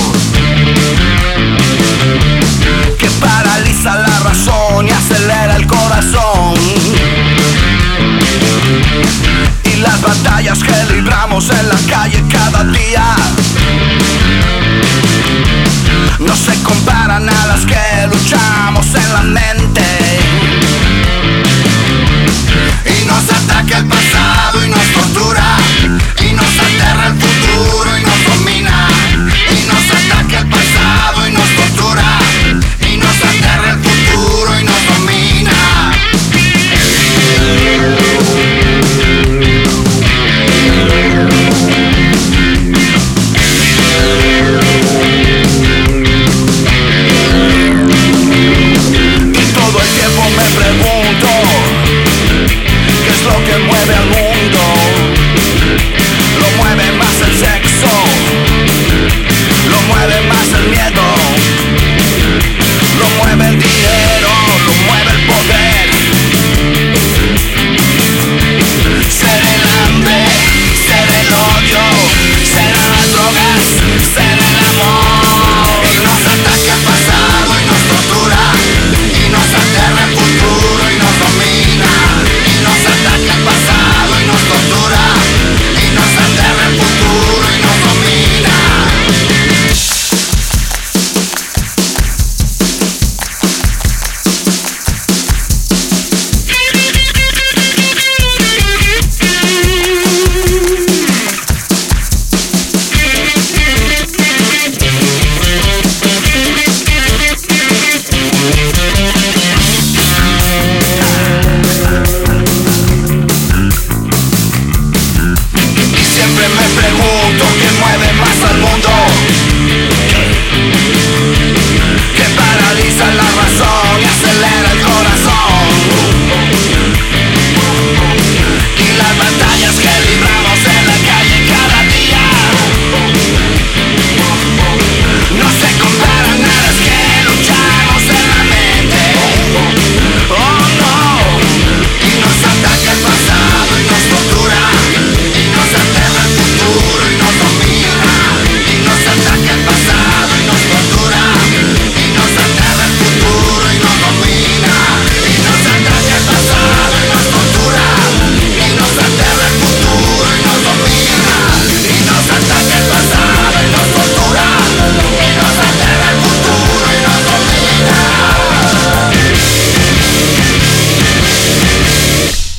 Speaker 9: Que paraliza la razón y acelera el corazón las batallas que libramos en la calle cada día no se comparan a las que luchamos en la mente. Y nos ataca el pasado y nos tortura.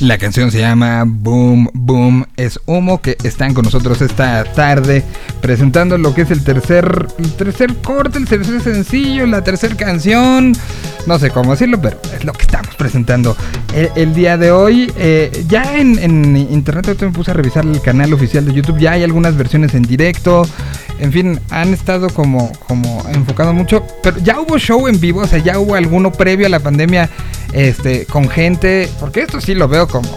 Speaker 1: La canción se llama Boom Boom es humo que están con nosotros esta tarde presentando lo que es el tercer el tercer corte, el tercer sencillo, la tercera canción, no sé cómo decirlo, pero es lo que estamos presentando el, día de hoy. Eh, ya en, internet ahorita me puse a revisar el canal oficial de YouTube, ya hay algunas versiones en directo, en fin, han estado como, como enfocado mucho, pero ya hubo show en vivo, o sea, ya hubo alguno previo a la pandemia este, con gente, porque esto sí lo veo como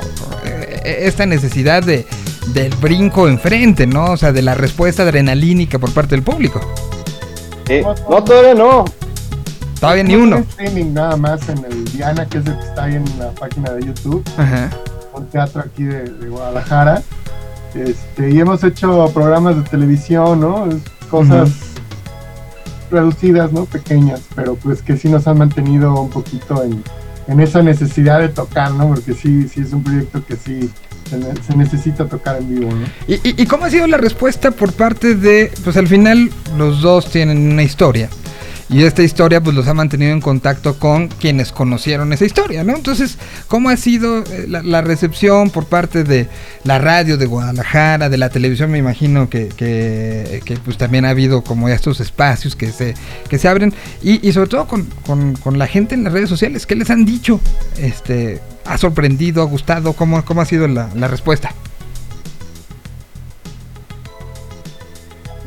Speaker 1: eh, esta necesidad de, del brinco enfrente, ¿no? O sea, de la respuesta adrenalínica por parte del público.
Speaker 6: Eh, no, todavía no.
Speaker 1: Todavía ni uno.
Speaker 7: streaming nada más en el Diana, que es el que está ahí en la página de YouTube,
Speaker 1: Ajá.
Speaker 7: un teatro aquí de, de Guadalajara. Este, y hemos hecho programas de televisión, ¿no? Cosas reducidas, ¿no? Pequeñas, pero pues que sí nos han mantenido un poquito en, en esa necesidad de tocar, ¿no? Porque sí, sí es un proyecto que sí se, ne- se necesita tocar en vivo, ¿no?
Speaker 1: ¿Y, y, y cómo ha sido la respuesta por parte de, pues al final los dos tienen una historia. Y esta historia pues los ha mantenido en contacto con quienes conocieron esa historia, ¿no? Entonces, ¿cómo ha sido eh, la, recepción por parte de la radio de Guadalajara, de la televisión? Me imagino que, que, que, pues también ha habido como estos espacios que se, que se abren. Y, y sobre todo con, con, con la gente en las redes sociales, ¿qué les han dicho? Este, ¿Ha sorprendido, ha gustado? ¿Cómo, cómo ha sido la, la respuesta?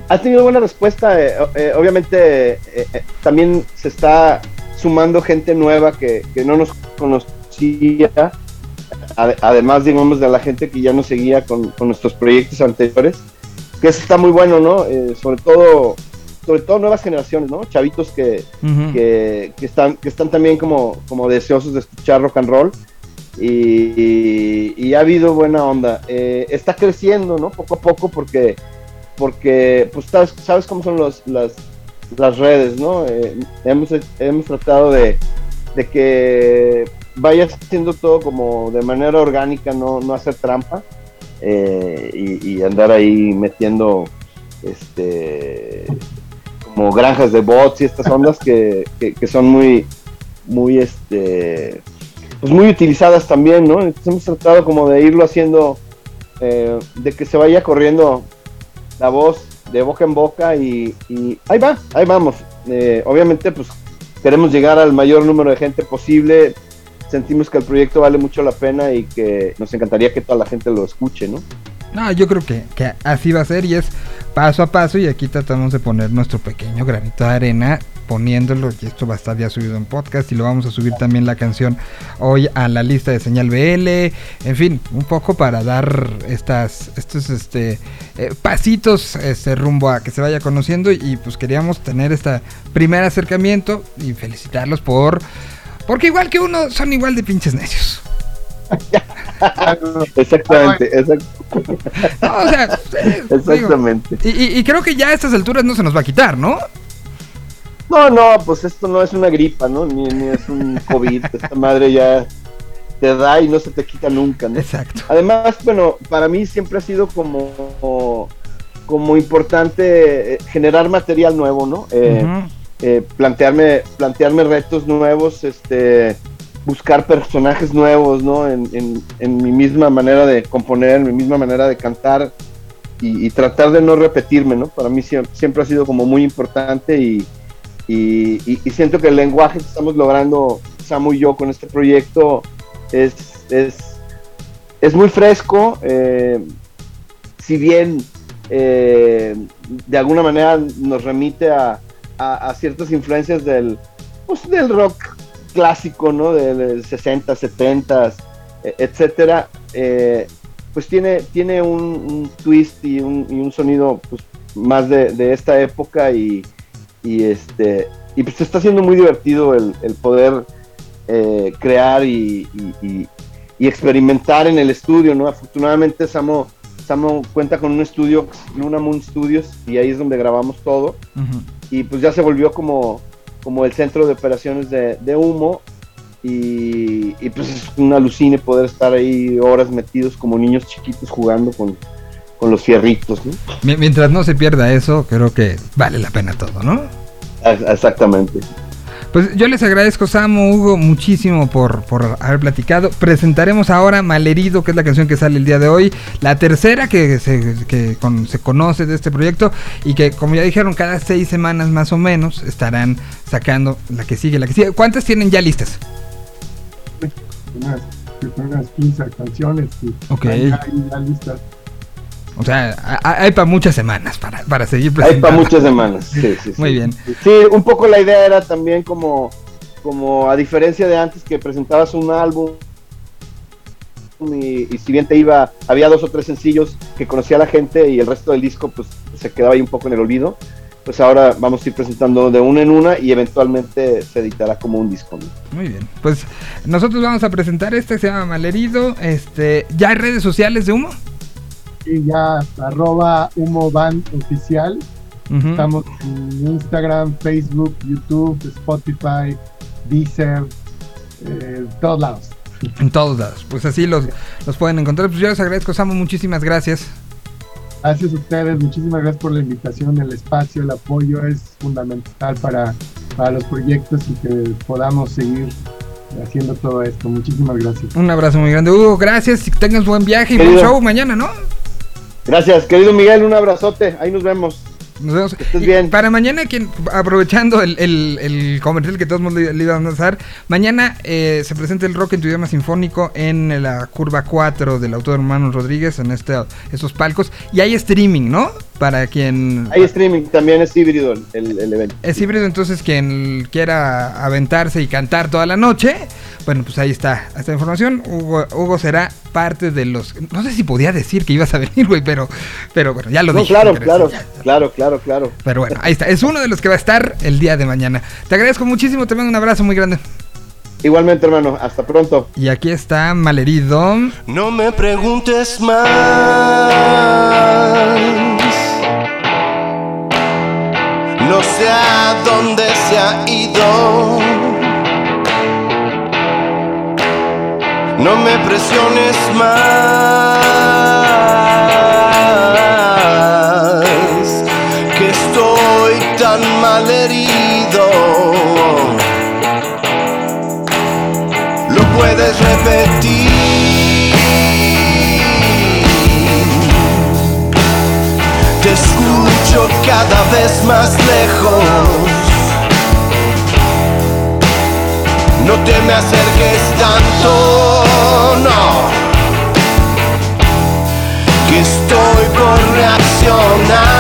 Speaker 6: Ha tenido buena respuesta. eh, eh, obviamente, eh, eh, también se está sumando gente nueva que, que no nos conocía. ade- Además, digamos, de la gente que ya nos seguía con, con nuestros proyectos anteriores. Que eso está muy bueno, ¿no? Eh, sobre todo, sobre todo nuevas generaciones, ¿no? Chavitos que, que, que están, que están también como, como deseosos de escuchar rock and roll. Y, y- y ha habido buena onda. Eh, está creciendo, ¿no? Poco a poco porque, porque pues sabes, cómo son las, las redes, ¿no? Eh, hemos, hemos tratado de, de que vaya haciendo todo como de manera orgánica, no, no hacer trampa. eh, y, andar ahí metiendo este como granjas de bots y estas ondas que, que- que son muy muy este pues muy utilizadas también no entonces hemos tratado como de irlo haciendo eh, de que se vaya corriendo la voz de boca en boca y, ahí va ahí vamos. Eh, obviamente pues queremos llegar al mayor número de gente posible. Sentimos que el proyecto vale mucho la pena y que nos encantaría que toda la gente lo escuche no
Speaker 1: No, yo creo que, que así va a ser y es paso a paso y aquí tratamos de poner nuestro pequeño granito de arena poniéndolo y esto va a estar ya subido en podcast y lo vamos a subir también la canción hoy a la lista de señal BL, en fin, un poco para dar estas estos este eh, pasitos este rumbo a que se vaya conociendo y, pues queríamos tener este primer acercamiento y felicitarlos por porque igual que uno son igual de pinches necios.
Speaker 6: exactamente exact-
Speaker 1: No, o sea, eh, digo,
Speaker 6: exactamente
Speaker 1: y creo que ya a estas alturas no se nos va a quitar, ¿no?
Speaker 6: No, no, pues esto no es una gripa, ¿no? Ni, ni es un COVID. Esta madre ya te da y no se te quita nunca, ¿no?
Speaker 1: Exacto.
Speaker 6: Además, bueno, para mí siempre ha sido como, como importante eh, generar material nuevo, ¿no? Eh, eh, plantearme, plantearme retos nuevos, este, buscar personajes nuevos, ¿no? En, en- en mi misma manera de componer, en mi misma manera de cantar y, y tratar de no repetirme, ¿no? Para mí siempre, siempre ha sido como muy importante y, y- siento que el lenguaje que estamos logrando, Samu y yo, con este proyecto es, es, es muy fresco. eh, si bien eh, de alguna manera nos remite a, a- ciertas influencias del, pues, del rock clásico, ¿no? Del 60, 70, e- etcétera, eh, pues tiene, tiene un, un twist y un, y un sonido pues, más de, de esta época y, y este y pues está siendo muy divertido el, el poder eh, crear y, y- y- y experimentar en el estudio, ¿no? Afortunadamente Samo, Samo cuenta con un estudio, Luna Moon Studios, y ahí es donde grabamos todo y pues ya se volvió como, como el centro de operaciones de, de humo y, y, pues es un alucine poder estar ahí horas metidos como niños chiquitos jugando con, con los fierritos, ¿no?
Speaker 1: Mi- Mientras no se pierda eso, creo que vale la pena todo, ¿no?
Speaker 6: Ex- Exactamente.
Speaker 1: Pues yo les agradezco, Samu, Hugo, muchísimo por, por haber platicado. Presentaremos ahora Malherido, que es la canción que sale el día de hoy. La tercera que, se, que con- se conoce de este proyecto y que, como ya dijeron, cada seis semanas más o menos estarán sacando la que sigue, la que sigue. ¿Cuántas tienen ya listas?
Speaker 7: unas, que unas 15 canciones y
Speaker 1: Ok.
Speaker 7: ya listas.
Speaker 1: O sea, hay para muchas semanas para, para seguir
Speaker 6: Hay para
Speaker 1: presentando.
Speaker 6: muchas semanas. Sí, sí, sí.
Speaker 1: Muy bien.
Speaker 6: Sí, un poco la idea era también como, como a diferencia de antes que presentabas un álbum y, y si bien te iba, había dos o tres sencillos que conocía la gente y el resto del disco pues se quedaba ahí un poco en el olvido, pues ahora vamos a ir presentando de una en una y eventualmente se editará como un disco. ¿no?
Speaker 1: Muy bien. Pues nosotros vamos a presentar este, se llama Malherido. Este, ¿Ya hay redes sociales de humo?
Speaker 7: Y ya arroba Humo Band Oficial. Estamos en Instagram, Facebook, YouTube, Spotify, Deezer, eh, todos lados.
Speaker 1: En todos lados. Pues así los, los pueden encontrar. Pues yo les agradezco, Samu. Muchísimas gracias.
Speaker 7: Gracias a ustedes, muchísimas gracias por la invitación, el espacio, el apoyo es fundamental para, para los proyectos y que podamos seguir haciendo todo esto. Muchísimas gracias.
Speaker 1: Un abrazo muy grande, Hugo. Gracias. Y que tengas buen viaje y buen show mañana, ¿no?
Speaker 6: Gracias, querido Miguel, un abrazote, ahí nos vemos.
Speaker 1: Nos vemos.
Speaker 6: estés
Speaker 1: Y
Speaker 6: bien.
Speaker 1: Para mañana, quien, aprovechando el, el- el comercial que todos le, le íbamos a dar, mañana eh, se presenta el rock en tu idioma sinfónico en la curva 4 del autor Hermano Rodríguez, en este, estos palcos. Y hay streaming, ¿no? Para quien...
Speaker 6: Hay streaming, también es híbrido el, el- evento.
Speaker 1: Es híbrido, entonces quien quiera aventarse y cantar toda la noche, bueno, pues ahí está esta información. Hugo, Hugo será parte de los... No sé si podía decir que ibas a venir, güey, pero, pero bueno, ya lo
Speaker 6: No,
Speaker 1: dije.
Speaker 6: claro, claro, claro, claro, claro.
Speaker 1: Pero bueno, ahí está. Es uno de los que va a estar el día de mañana. Te agradezco muchísimo, te mando un abrazo muy grande.
Speaker 6: Igualmente, hermano, hasta pronto.
Speaker 1: Y aquí está Malherido.
Speaker 4: No me preguntes más no sé a dónde se ha ido. No me presiones más, que estoy tan mal. yo cada vez más lejos. No te me acerques tanto, no. Que estoy por reaccionar.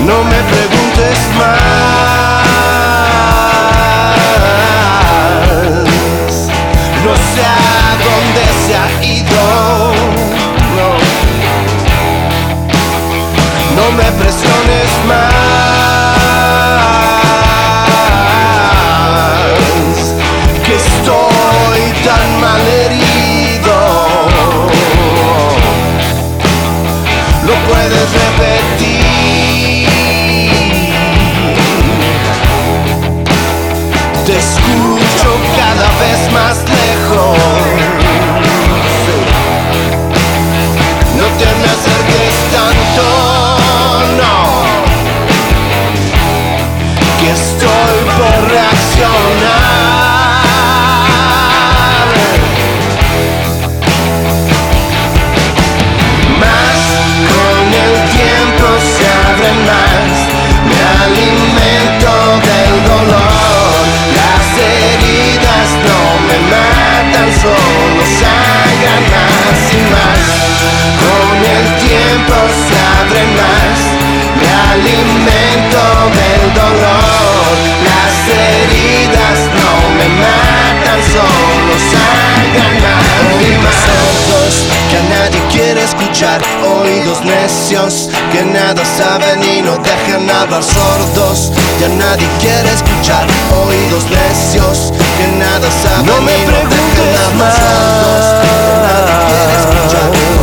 Speaker 4: No me preguntes más. más lejos. solo salgan más y más. Con el tiempo se abren más, me alimento del dolor, las heridas no me matan. quiere escuchar oídos necios que nada saben y no dejan hablar sordos. Ya nadie quiere escuchar oídos necios que nada saben no y no dejan hablar sordos. Ya nadie quiere escuchar.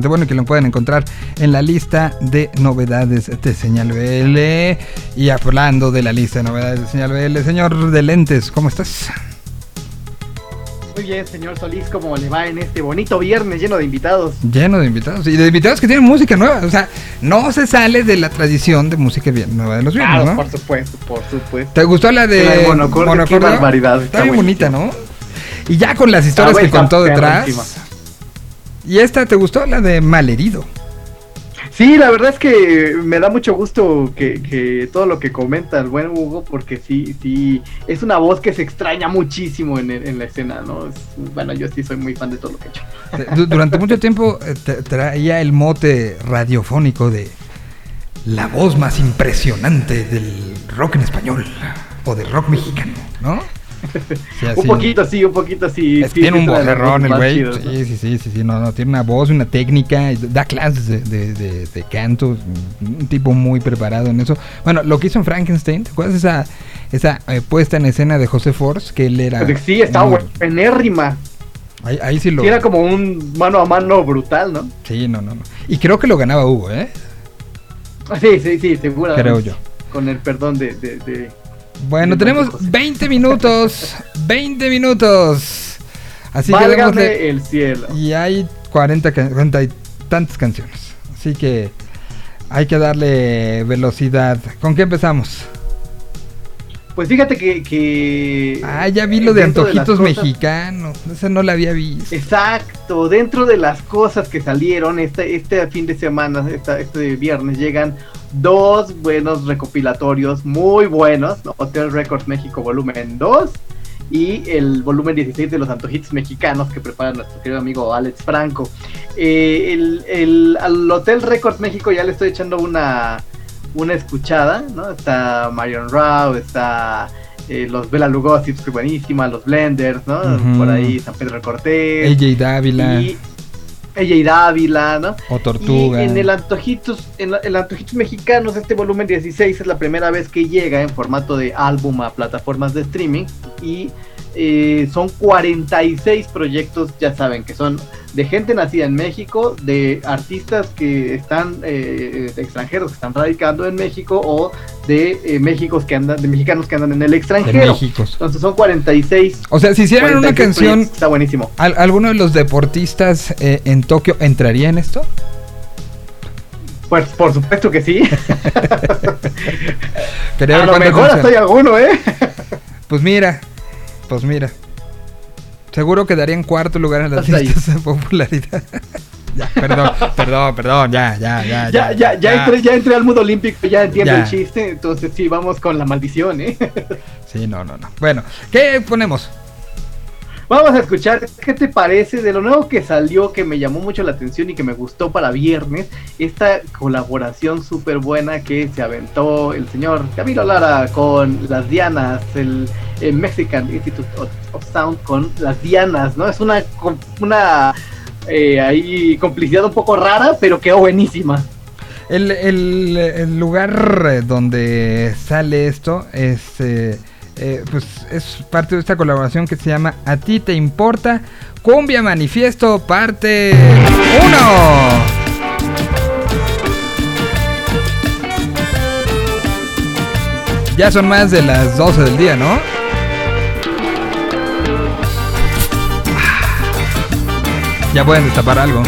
Speaker 1: bueno y que lo pueden encontrar en la lista de novedades de Señal BL. Y hablando de la lista de novedades de Señal BL, señor de lentes, ¿cómo estás?
Speaker 10: Muy bien, señor Solís, ¿cómo le va en este bonito viernes lleno de invitados?
Speaker 1: Lleno de invitados, y de invitados que tienen música nueva, o sea, no se sale de la tradición de música nueva de los viernes,
Speaker 10: claro,
Speaker 1: ¿no?
Speaker 10: por supuesto, por supuesto.
Speaker 1: ¿Te gustó la de,
Speaker 10: la de Qué barbaridad,
Speaker 1: está,
Speaker 10: está,
Speaker 1: bonita, ¿no? Y ya con las historias
Speaker 10: ah,
Speaker 1: que contó detrás... ¿Y esta te gustó? La de Malherido.
Speaker 10: Sí, la verdad es que me da mucho gusto que, que todo lo que comenta el buen Hugo, porque sí, sí, es una voz que se extraña muchísimo en, en la escena, ¿no? Es- bueno, yo sí soy muy fan de todo lo que ha hecho.
Speaker 1: Eh, du- Durante mucho tiempo eh, tra- traía el mote radiofónico de la voz más impresionante del rock en español o del rock mexicano, ¿no? Sí, así.
Speaker 10: Un poquito sí, un poquito sí.
Speaker 1: Es-
Speaker 10: sí,
Speaker 1: tiene un vocerrón el güey. Sí, sí, sí, sí, sí, no, no, tiene una voz, una técnica, da clases de, de, de- de canto, un tipo muy preparado en eso. Bueno, lo que hizo en Frankenstein, ¿te acuerdas esa, esa eh, puesta en escena de José Force? Que él era...
Speaker 10: Pues sí, estaba buenérrima.
Speaker 1: Ahí, ahí sí lo...
Speaker 10: Sí, era como un mano a mano brutal, ¿no?
Speaker 1: Sí, no, no, no. Y creo que lo ganaba Hugo, ¿eh?
Speaker 10: Sí, sí, sí, seguro.
Speaker 1: Creo yo.
Speaker 10: Con el perdón de... de, de-
Speaker 1: Bueno,
Speaker 10: de
Speaker 1: tenemos
Speaker 10: José.
Speaker 1: 20 minutos. 20 minutos. Así que démosle-
Speaker 10: el cielo.
Speaker 1: Y hay 40, can- 40 y tantas canciones. Así que hay que darle velocidad. ¿Con qué empezamos?
Speaker 10: Pues fíjate que... que
Speaker 1: Ah, ya vi lo de antojitos
Speaker 10: cosas-
Speaker 1: mexicanos. Esa no la había visto.
Speaker 10: Exacto, dentro de las cosas que salieron este, este fin de semana, esta- este viernes, llegan dos buenos recopilatorios muy buenos, ¿no? Hotel Records México volumen 2 y el volumen 16 de los antojitos mexicanos que prepara nuestro querido amigo Alex Franco. Eh, el, el- al Hotel Records México ya le estoy echando una, una escuchada, ¿no? Está Marion Rao, está... eh, los Bela Lugosi, pues, que buenísima, los Blenders, ¿no? Por ahí San Pedro Cortés.
Speaker 1: AJ Dávila
Speaker 10: Y Dávila, ¿no?
Speaker 1: o Tortuga.
Speaker 10: Y en el Antojitos, en la- el Antojitos Mexicanos, este volumen 16 es la primera vez que llega en formato de álbum a plataformas de streaming y eh, son 46 proyectos, ya saben, que son de gente nacida en México, de artistas que están, eh, de extranjeros que están radicando en México o de eh, que andan, de mexicanos que andan en el extranjero. Entonces son 46.
Speaker 1: O sea, si hicieran una
Speaker 10: 46
Speaker 1: canción,
Speaker 10: proyectos, Está buenísimo.
Speaker 1: ¿al- ¿alguno de los deportistas eh, en Tokio entraría en esto?
Speaker 10: Pues por supuesto que sí. A lo mejor hay alguno, ¿eh?
Speaker 1: Pues mira, pues mira. Seguro quedaría en cuarto lugar en las listas de popularidad. ya, perdón, perdón, perdón, ya, ya, ya.
Speaker 10: Ya, ya, ya, entré, ya entré al mundo olímpico, ya entiendo
Speaker 1: Ya.
Speaker 10: el chiste, entonces sí, vamos con la maldición, ¿eh?
Speaker 1: Sí, no, no, no. Bueno, ¿qué ponemos?
Speaker 10: Vamos a escuchar qué te parece de lo nuevo que salió, que me llamó mucho la atención y que me gustó para viernes, esta colaboración súper buena que se aventó el señor Camilo Lara con las Dianas, el, el Mexican Institute of, Sound con las Dianas, ¿no? Es una, una eh, ahí complicidad un poco rara, pero quedó buenísima.
Speaker 1: El, el- el lugar eh, donde sale esto es, eh, eh, pues es parte de esta colaboración que se llama A ti te importa, Cumbia Manifiesto, parte 1. Ya son más de las 12 del día, ¿no? Ya pueden destapar algo.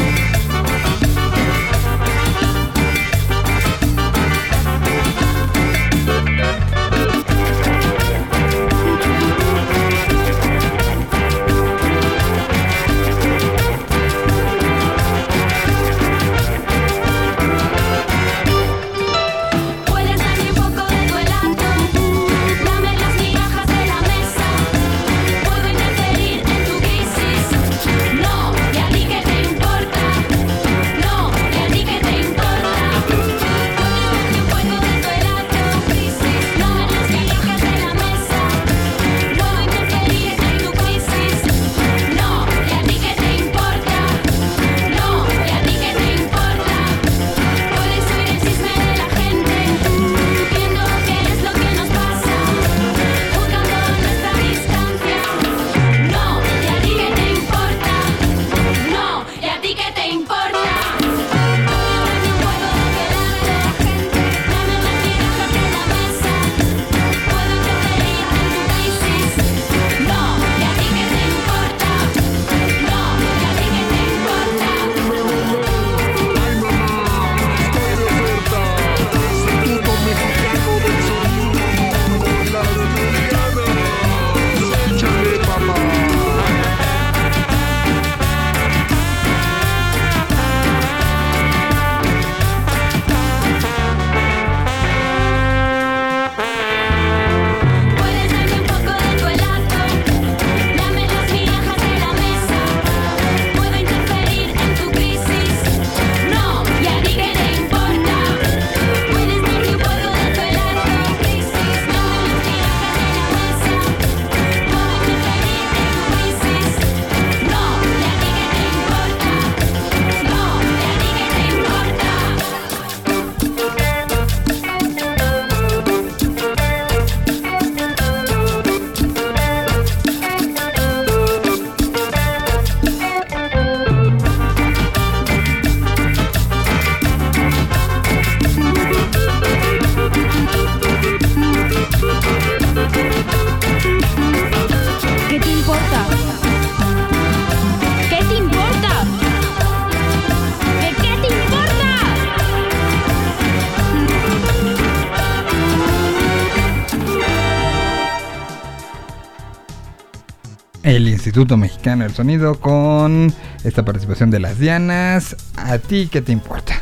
Speaker 1: Instituto Mexicano del Sonido con esta participación de las Dianas. ¿A ti qué te importa?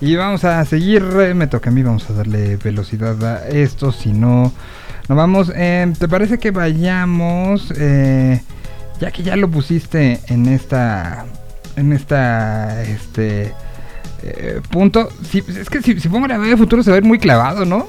Speaker 1: Y vamos a seguir, eh, me toca a mí, vamos a darle velocidad a esto, si no, no vamos. eh, ¿Te parece que vayamos, eh, ya que ya lo pusiste en esta, en esta, este, eh, punto? Si- es que si, si pongo la de futuro se va a ver muy clavado, ¿no?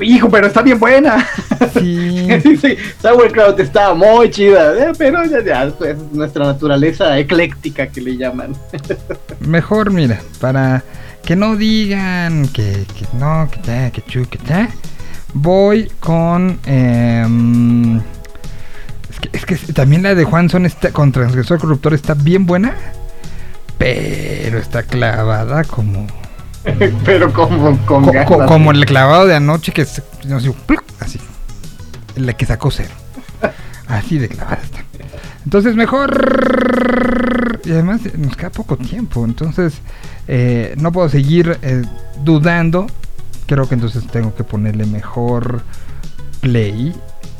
Speaker 10: Hijo, pero está bien buena.
Speaker 1: Sí.
Speaker 10: sí, Sauerkraut está muy chida, eh, pero ya, ya, pues, nuestra naturaleza ecléctica que le llaman.
Speaker 1: Mejor, mira, para que no digan que, que no, que ya, que chu, que ya. Voy con. em, es, que, es que también la de Juanson está, con Transgresor Corruptor está bien buena. Pero está clavada como.
Speaker 10: pero como con
Speaker 1: co-
Speaker 10: ganas.
Speaker 1: co- como el clavado de anoche que se- ¡pluc! así. La que sacó cero. Así de clavada está. Entonces mejor... Y además nos queda poco tiempo. Entonces eh, no puedo seguir eh, dudando. Creo que entonces tengo que ponerle mejor play.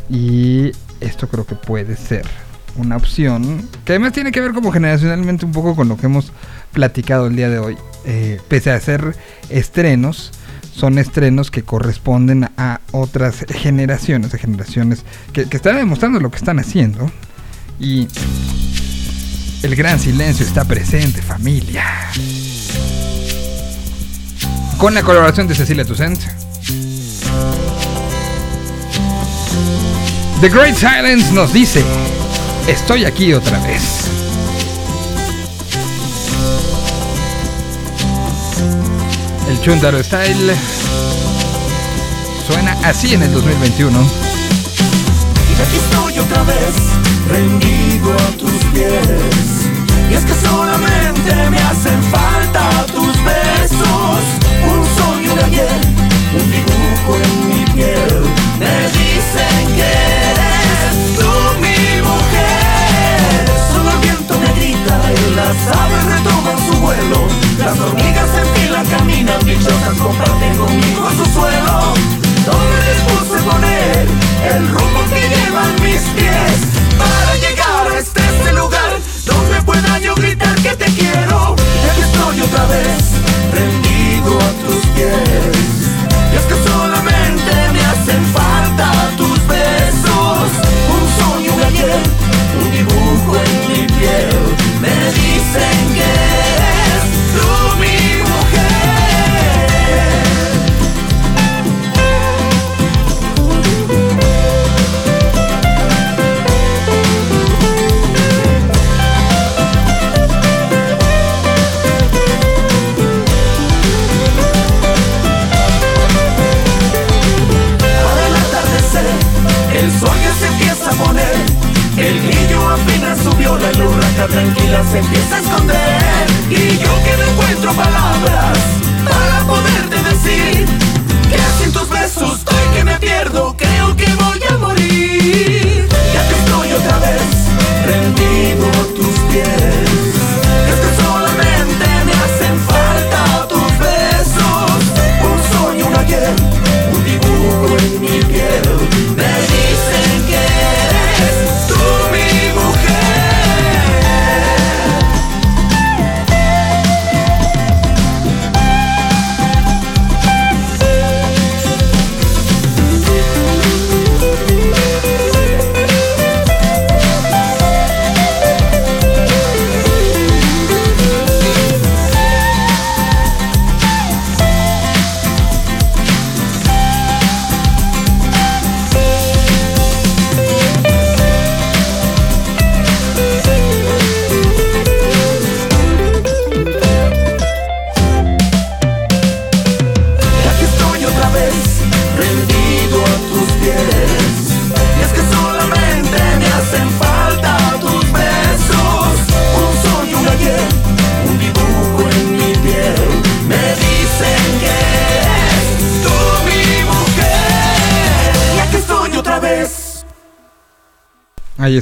Speaker 1: Y esto creo que puede ser una opción. Que además tiene que ver como generacionalmente un poco con lo que hemos platicado el día de hoy. Eh, pese a ser estrenos, son estrenos que corresponden a otras generaciones, a generaciones que, que están demostrando lo que están haciendo. Y el gran silencio está presente, familia. Con la colaboración de Cecilia Toussaint. The Great Silence nos dice, estoy aquí otra vez. El Chuntaro Style suena así en el 2021.
Speaker 8: Y aquí estoy otra vez, rendido a tus pies. Y es que solamente me hacen falta tus besos. Un sueño de ayer, un dibujo en mi piel. Me dicen que eres tú mi mujer. Solo el viento me grita y las aves retoman su vuelo. Las hormigas en caminan dichosas, comparten conmigo su suelo. Donde les puse poner el rumbo que llevan mis pies para llegar hasta este lugar donde pueda yo gritar que te quiero. Aquí estoy otra vez, rendido a tus pies.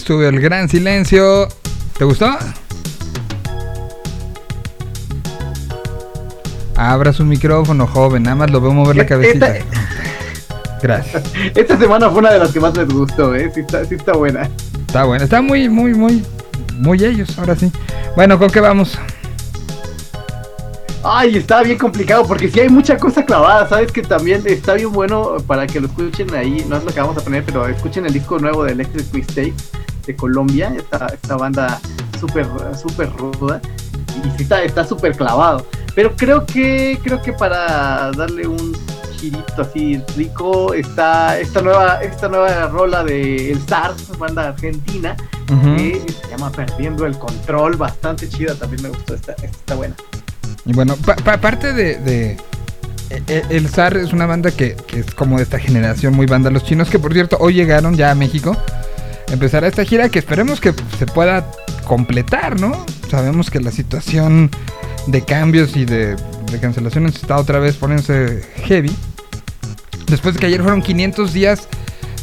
Speaker 1: Estuvo el gran silencio. ¿Te gustó? Abra su micrófono, joven. Nada más lo veo mover la cabecita. Gracias.
Speaker 10: Esta semana fue una de las que más les gustó, ¿eh? Sí está, sí está buena.
Speaker 11: Está bueno, está muy, muy, muy, muy ellos, ahora sí. Bueno, ¿con qué vamos?
Speaker 10: Ay, está bien complicado porque sí hay mucha cosa clavada, sabes que también está bien bueno para que lo escuchen ahí, no es lo que vamos a poner, pero escuchen el disco nuevo de Electric Mistake de Colombia, esta, esta banda súper súper ruda y está está súper clavado. Pero creo que creo que para darle un girito así rico está esta nueva esta nueva rola de El Zar, banda argentina,
Speaker 11: Ujú.
Speaker 10: que se llama Perdiendo el Control, bastante chida, también me gustó esta, esta está buena.
Speaker 11: Y bueno, pa- pa- aparte de, de- e- e- El Zar es una banda que, que es como de esta generación muy banda los chinos, que por cierto hoy llegaron ya a México. Empezará esta gira que esperemos que se pueda completar, ¿no? Sabemos que la situación de cambios y de, cancelaciones está otra vez poniéndose heavy. Después de que ayer fueron 500 días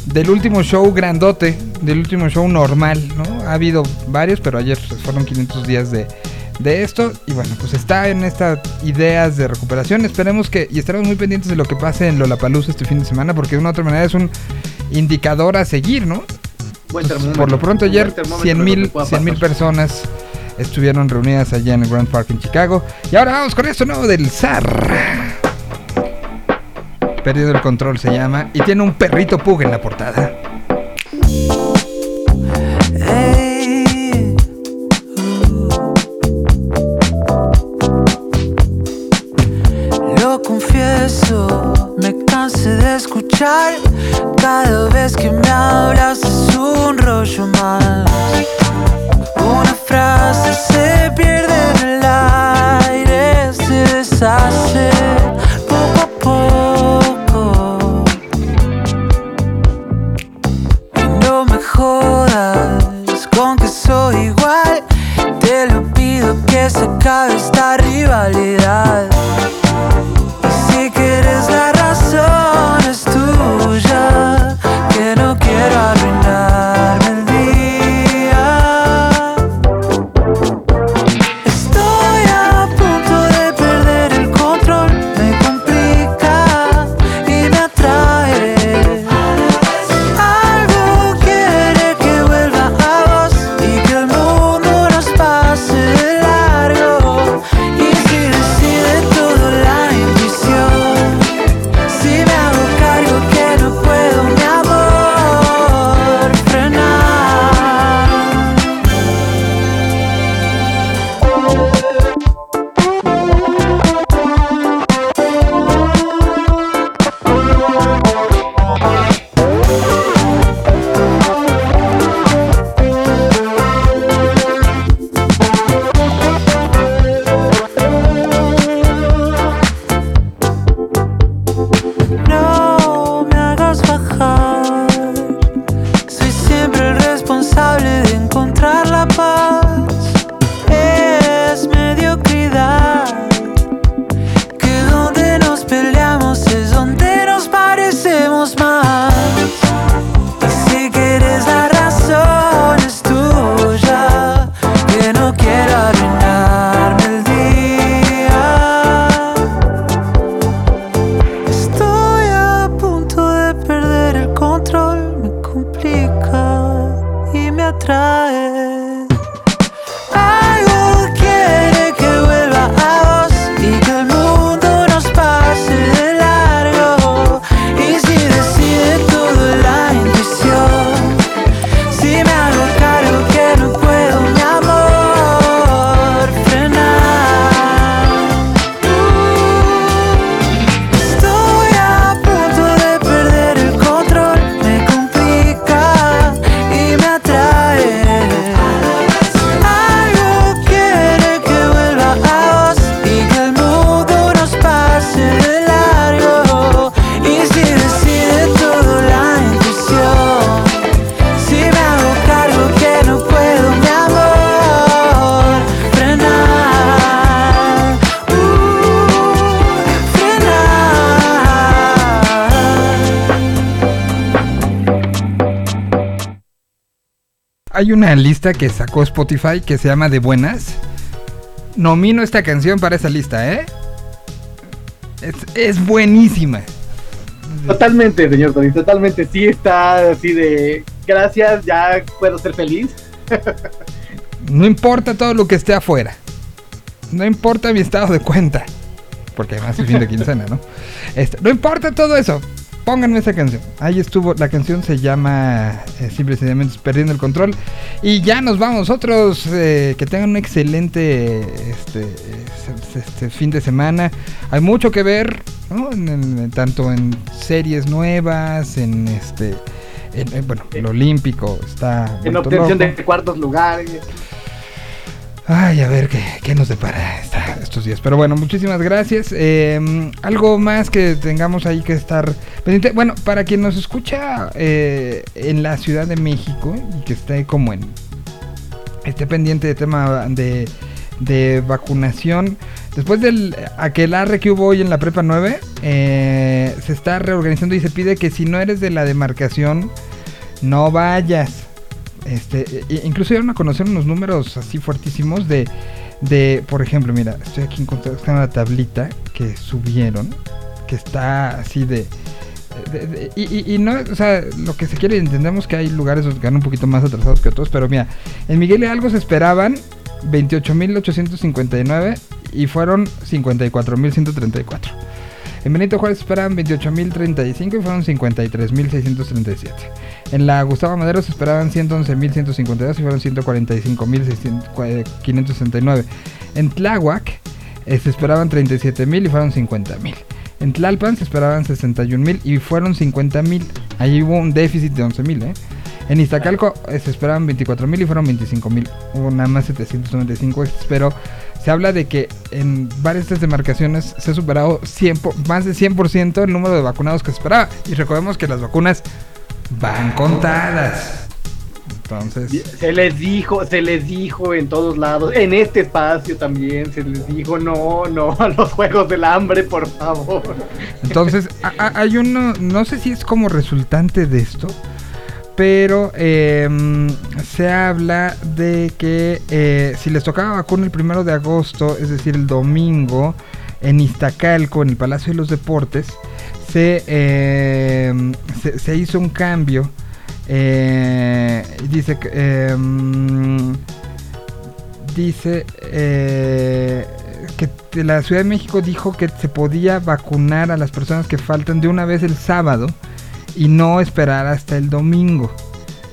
Speaker 11: del último show grandote, del último show normal, ¿no? Ha habido varios, pero ayer fueron 500 días de, de esto. Y bueno, pues está en estas ideas de recuperación. Esperemos que, y estaremos muy pendientes de lo que pase en Lollapalooza este fin de semana, porque de una u otra manera es un indicador a seguir, ¿no? Por lo pronto ayer
Speaker 10: buen termómetro
Speaker 11: 100
Speaker 10: de lo que
Speaker 11: mil
Speaker 10: pueda
Speaker 11: 100 mil
Speaker 10: pasar.
Speaker 11: personas estuvieron reunidas allá en el Grand Park en Chicago. Y ahora vamos con esto nuevo del zar. Perdido el control se llama y tiene un perrito pug en la portada. Hay una lista que sacó Spotify que se llama De Buenas. Nomino esta canción para esa lista, ¿eh? Es, es buenísima.
Speaker 10: Totalmente, señor Tony, totalmente. Sí está así de gracias, ya puedo ser feliz.
Speaker 1: No importa todo lo que esté afuera. No importa mi estado de cuenta. Porque además es fin de quincena, ¿no? Este, no importa todo eso. Pónganme esa canción. Ahí estuvo. La canción se llama eh, Simple y Sencillamente Perdiendo el Control. Y ya nos vamos. Otros eh, que tengan un excelente este, este, este fin de semana. Hay mucho que ver, ¿no? En- en- tanto en series nuevas, en este. en- en, bueno, el Olímpico está.
Speaker 10: En obtención
Speaker 1: loco.
Speaker 10: de cuartos lugares.
Speaker 1: Ay, a ver qué, qué nos depara esta- estos días. Pero bueno, muchísimas gracias. Eh, algo más que tengamos ahí que estar pendiente. Bueno, para quien nos escucha eh, en la Ciudad de México y que esté como en. esté pendiente de tema de, de vacunación. Después del aquelarre que hubo hoy en la Prepa 9, eh, se está reorganizando y se pide que si no eres de la demarcación, no vayas. Este, e- incluso dieron a conocer unos números así fuertísimos de, de por ejemplo, mira, estoy aquí encontrando una tablita que subieron, que está así de... y, y- no, o sea, lo que se quiere, entendemos que hay lugares que van un poquito más atrasados que otros, pero mira, en Miguel Hidalgo se esperaban 28.859 y fueron 54.134. En Benito Juárez esperaban 28.065 y fueron 53.637. En la Gustavo Madero se esperaban 111.152 y fueron 145.569. En Tláhuac eh, se esperaban 37.000 y fueron 50.000. En Tlalpan se esperaban 61.000 y fueron 50.000. Ahí hubo un déficit de 11.000, ¿eh? En Iztacalco eh, se esperaban 24.000 y fueron 25.000. Hubo nada más 795 extras, pero se habla de que en varias de demarcaciones se ha superado 100 po- más de 100% el número de vacunados que se esperaba. Y recordemos que las vacunas van contadas. Entonces,
Speaker 10: Se les dijo, se les dijo en todos lados, en este espacio también, se les dijo no, no a los juegos del hambre, por favor.
Speaker 1: entonces a- a- hay uno, no sé si es como resultante de esto, pero em, se habla de que eh, si les tocaba vacuna el primero de agosto, es decir, el domingo, en Iztacalco, en el Palacio de los Deportes, se, em, se, hizo un cambio. eh, dice que. em, dice eh, que la Ciudad de México dijo que se podía vacunar a las personas que faltan de una vez el sábado y no esperar hasta el domingo.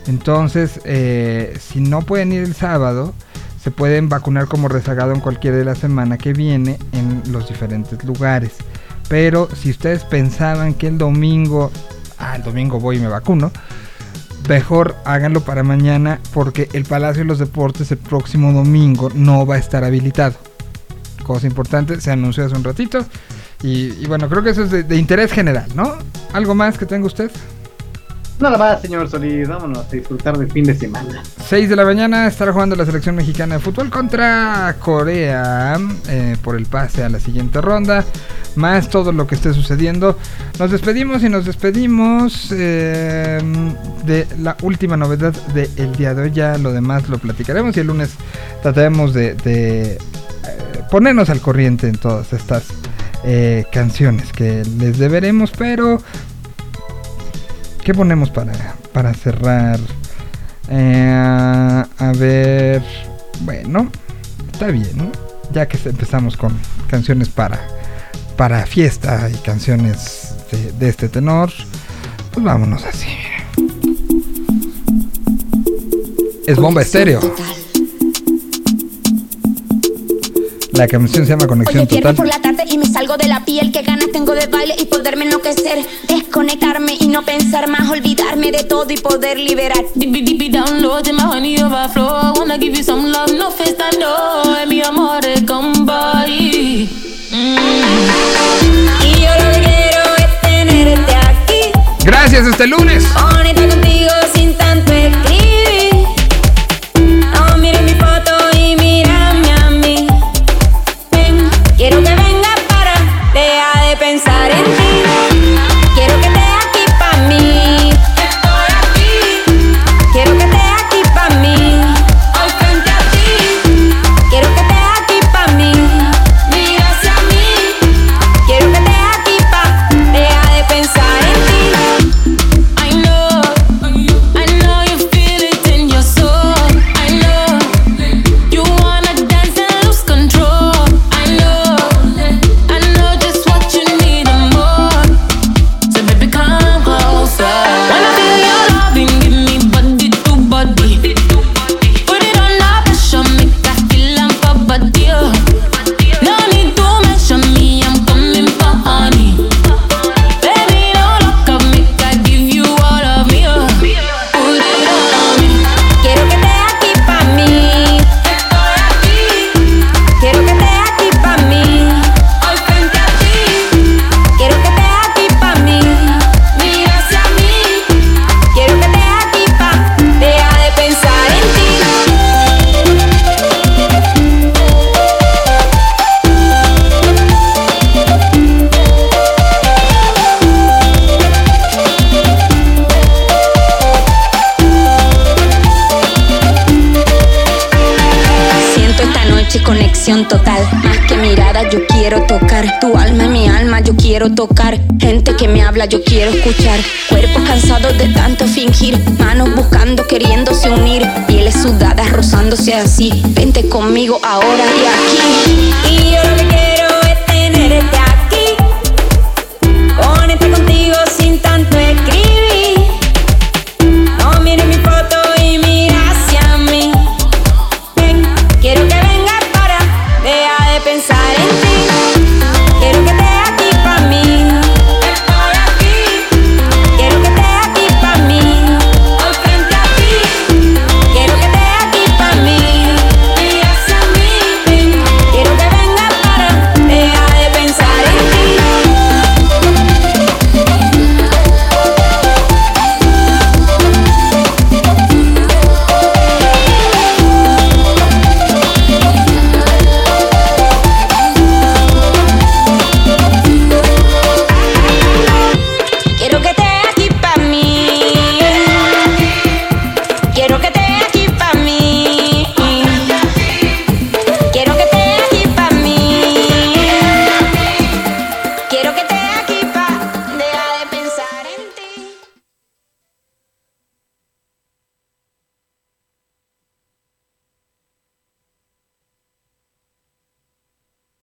Speaker 1: Entonces, eh, si no pueden ir el sábado, se pueden vacunar como rezagado en cualquier de la semana que viene en los diferentes lugares. Pero si ustedes pensaban que el domingo, ah, el domingo voy y me vacuno, mejor háganlo para mañana porque el Palacio de los Deportes el próximo domingo no va a estar habilitado. Cosa importante, se anunció hace un ratito. Y, y bueno, creo que eso es de, de interés general, ¿no? ¿Algo más que tenga usted?
Speaker 10: Nada más, señor Solís, vámonos a disfrutar del fin de semana.
Speaker 1: 6 de la mañana estará jugando la selección mexicana de fútbol contra Corea eh, por el pase a la siguiente ronda. Más todo lo que esté sucediendo. Nos despedimos y nos despedimos eh, de la última novedad del día de hoy. Ya lo demás lo platicaremos y el lunes trataremos de, de, eh, ponernos al corriente en todas estas eh, canciones que les deberemos. Pero, ¿qué ponemos para, para cerrar? Eh, a ver, bueno, está bien, ¿no? Ya que empezamos con canciones para, para fiesta y canciones de, de este tenor, pues vámonos así. Es bomba estéreo. La canción se llama Conexión Total.
Speaker 12: Salgo de la piel. Qué ganas tengo de baile y poderme enloquecer. Desconectarme y no pensar más. Olvidarme de todo y poder liberar.
Speaker 13: Deep, deep, deep down low, my honey overflow. I wanna give you some love, no face and no. E mi amore con body.
Speaker 12: Y yo lo que quiero es tenerte aquí.
Speaker 1: Gracias, este lunes.
Speaker 12: Bonita contigo sin tanto escribir. Total. Más que mirada, yo quiero tocar tu alma y mi alma, yo quiero tocar. Gente que me habla, yo quiero escuchar. Cuerpos cansados de tanto fingir, manos buscando, queriéndose unir. Pieles sudadas, rozándose así. Vente conmigo ahora y aquí. Y yo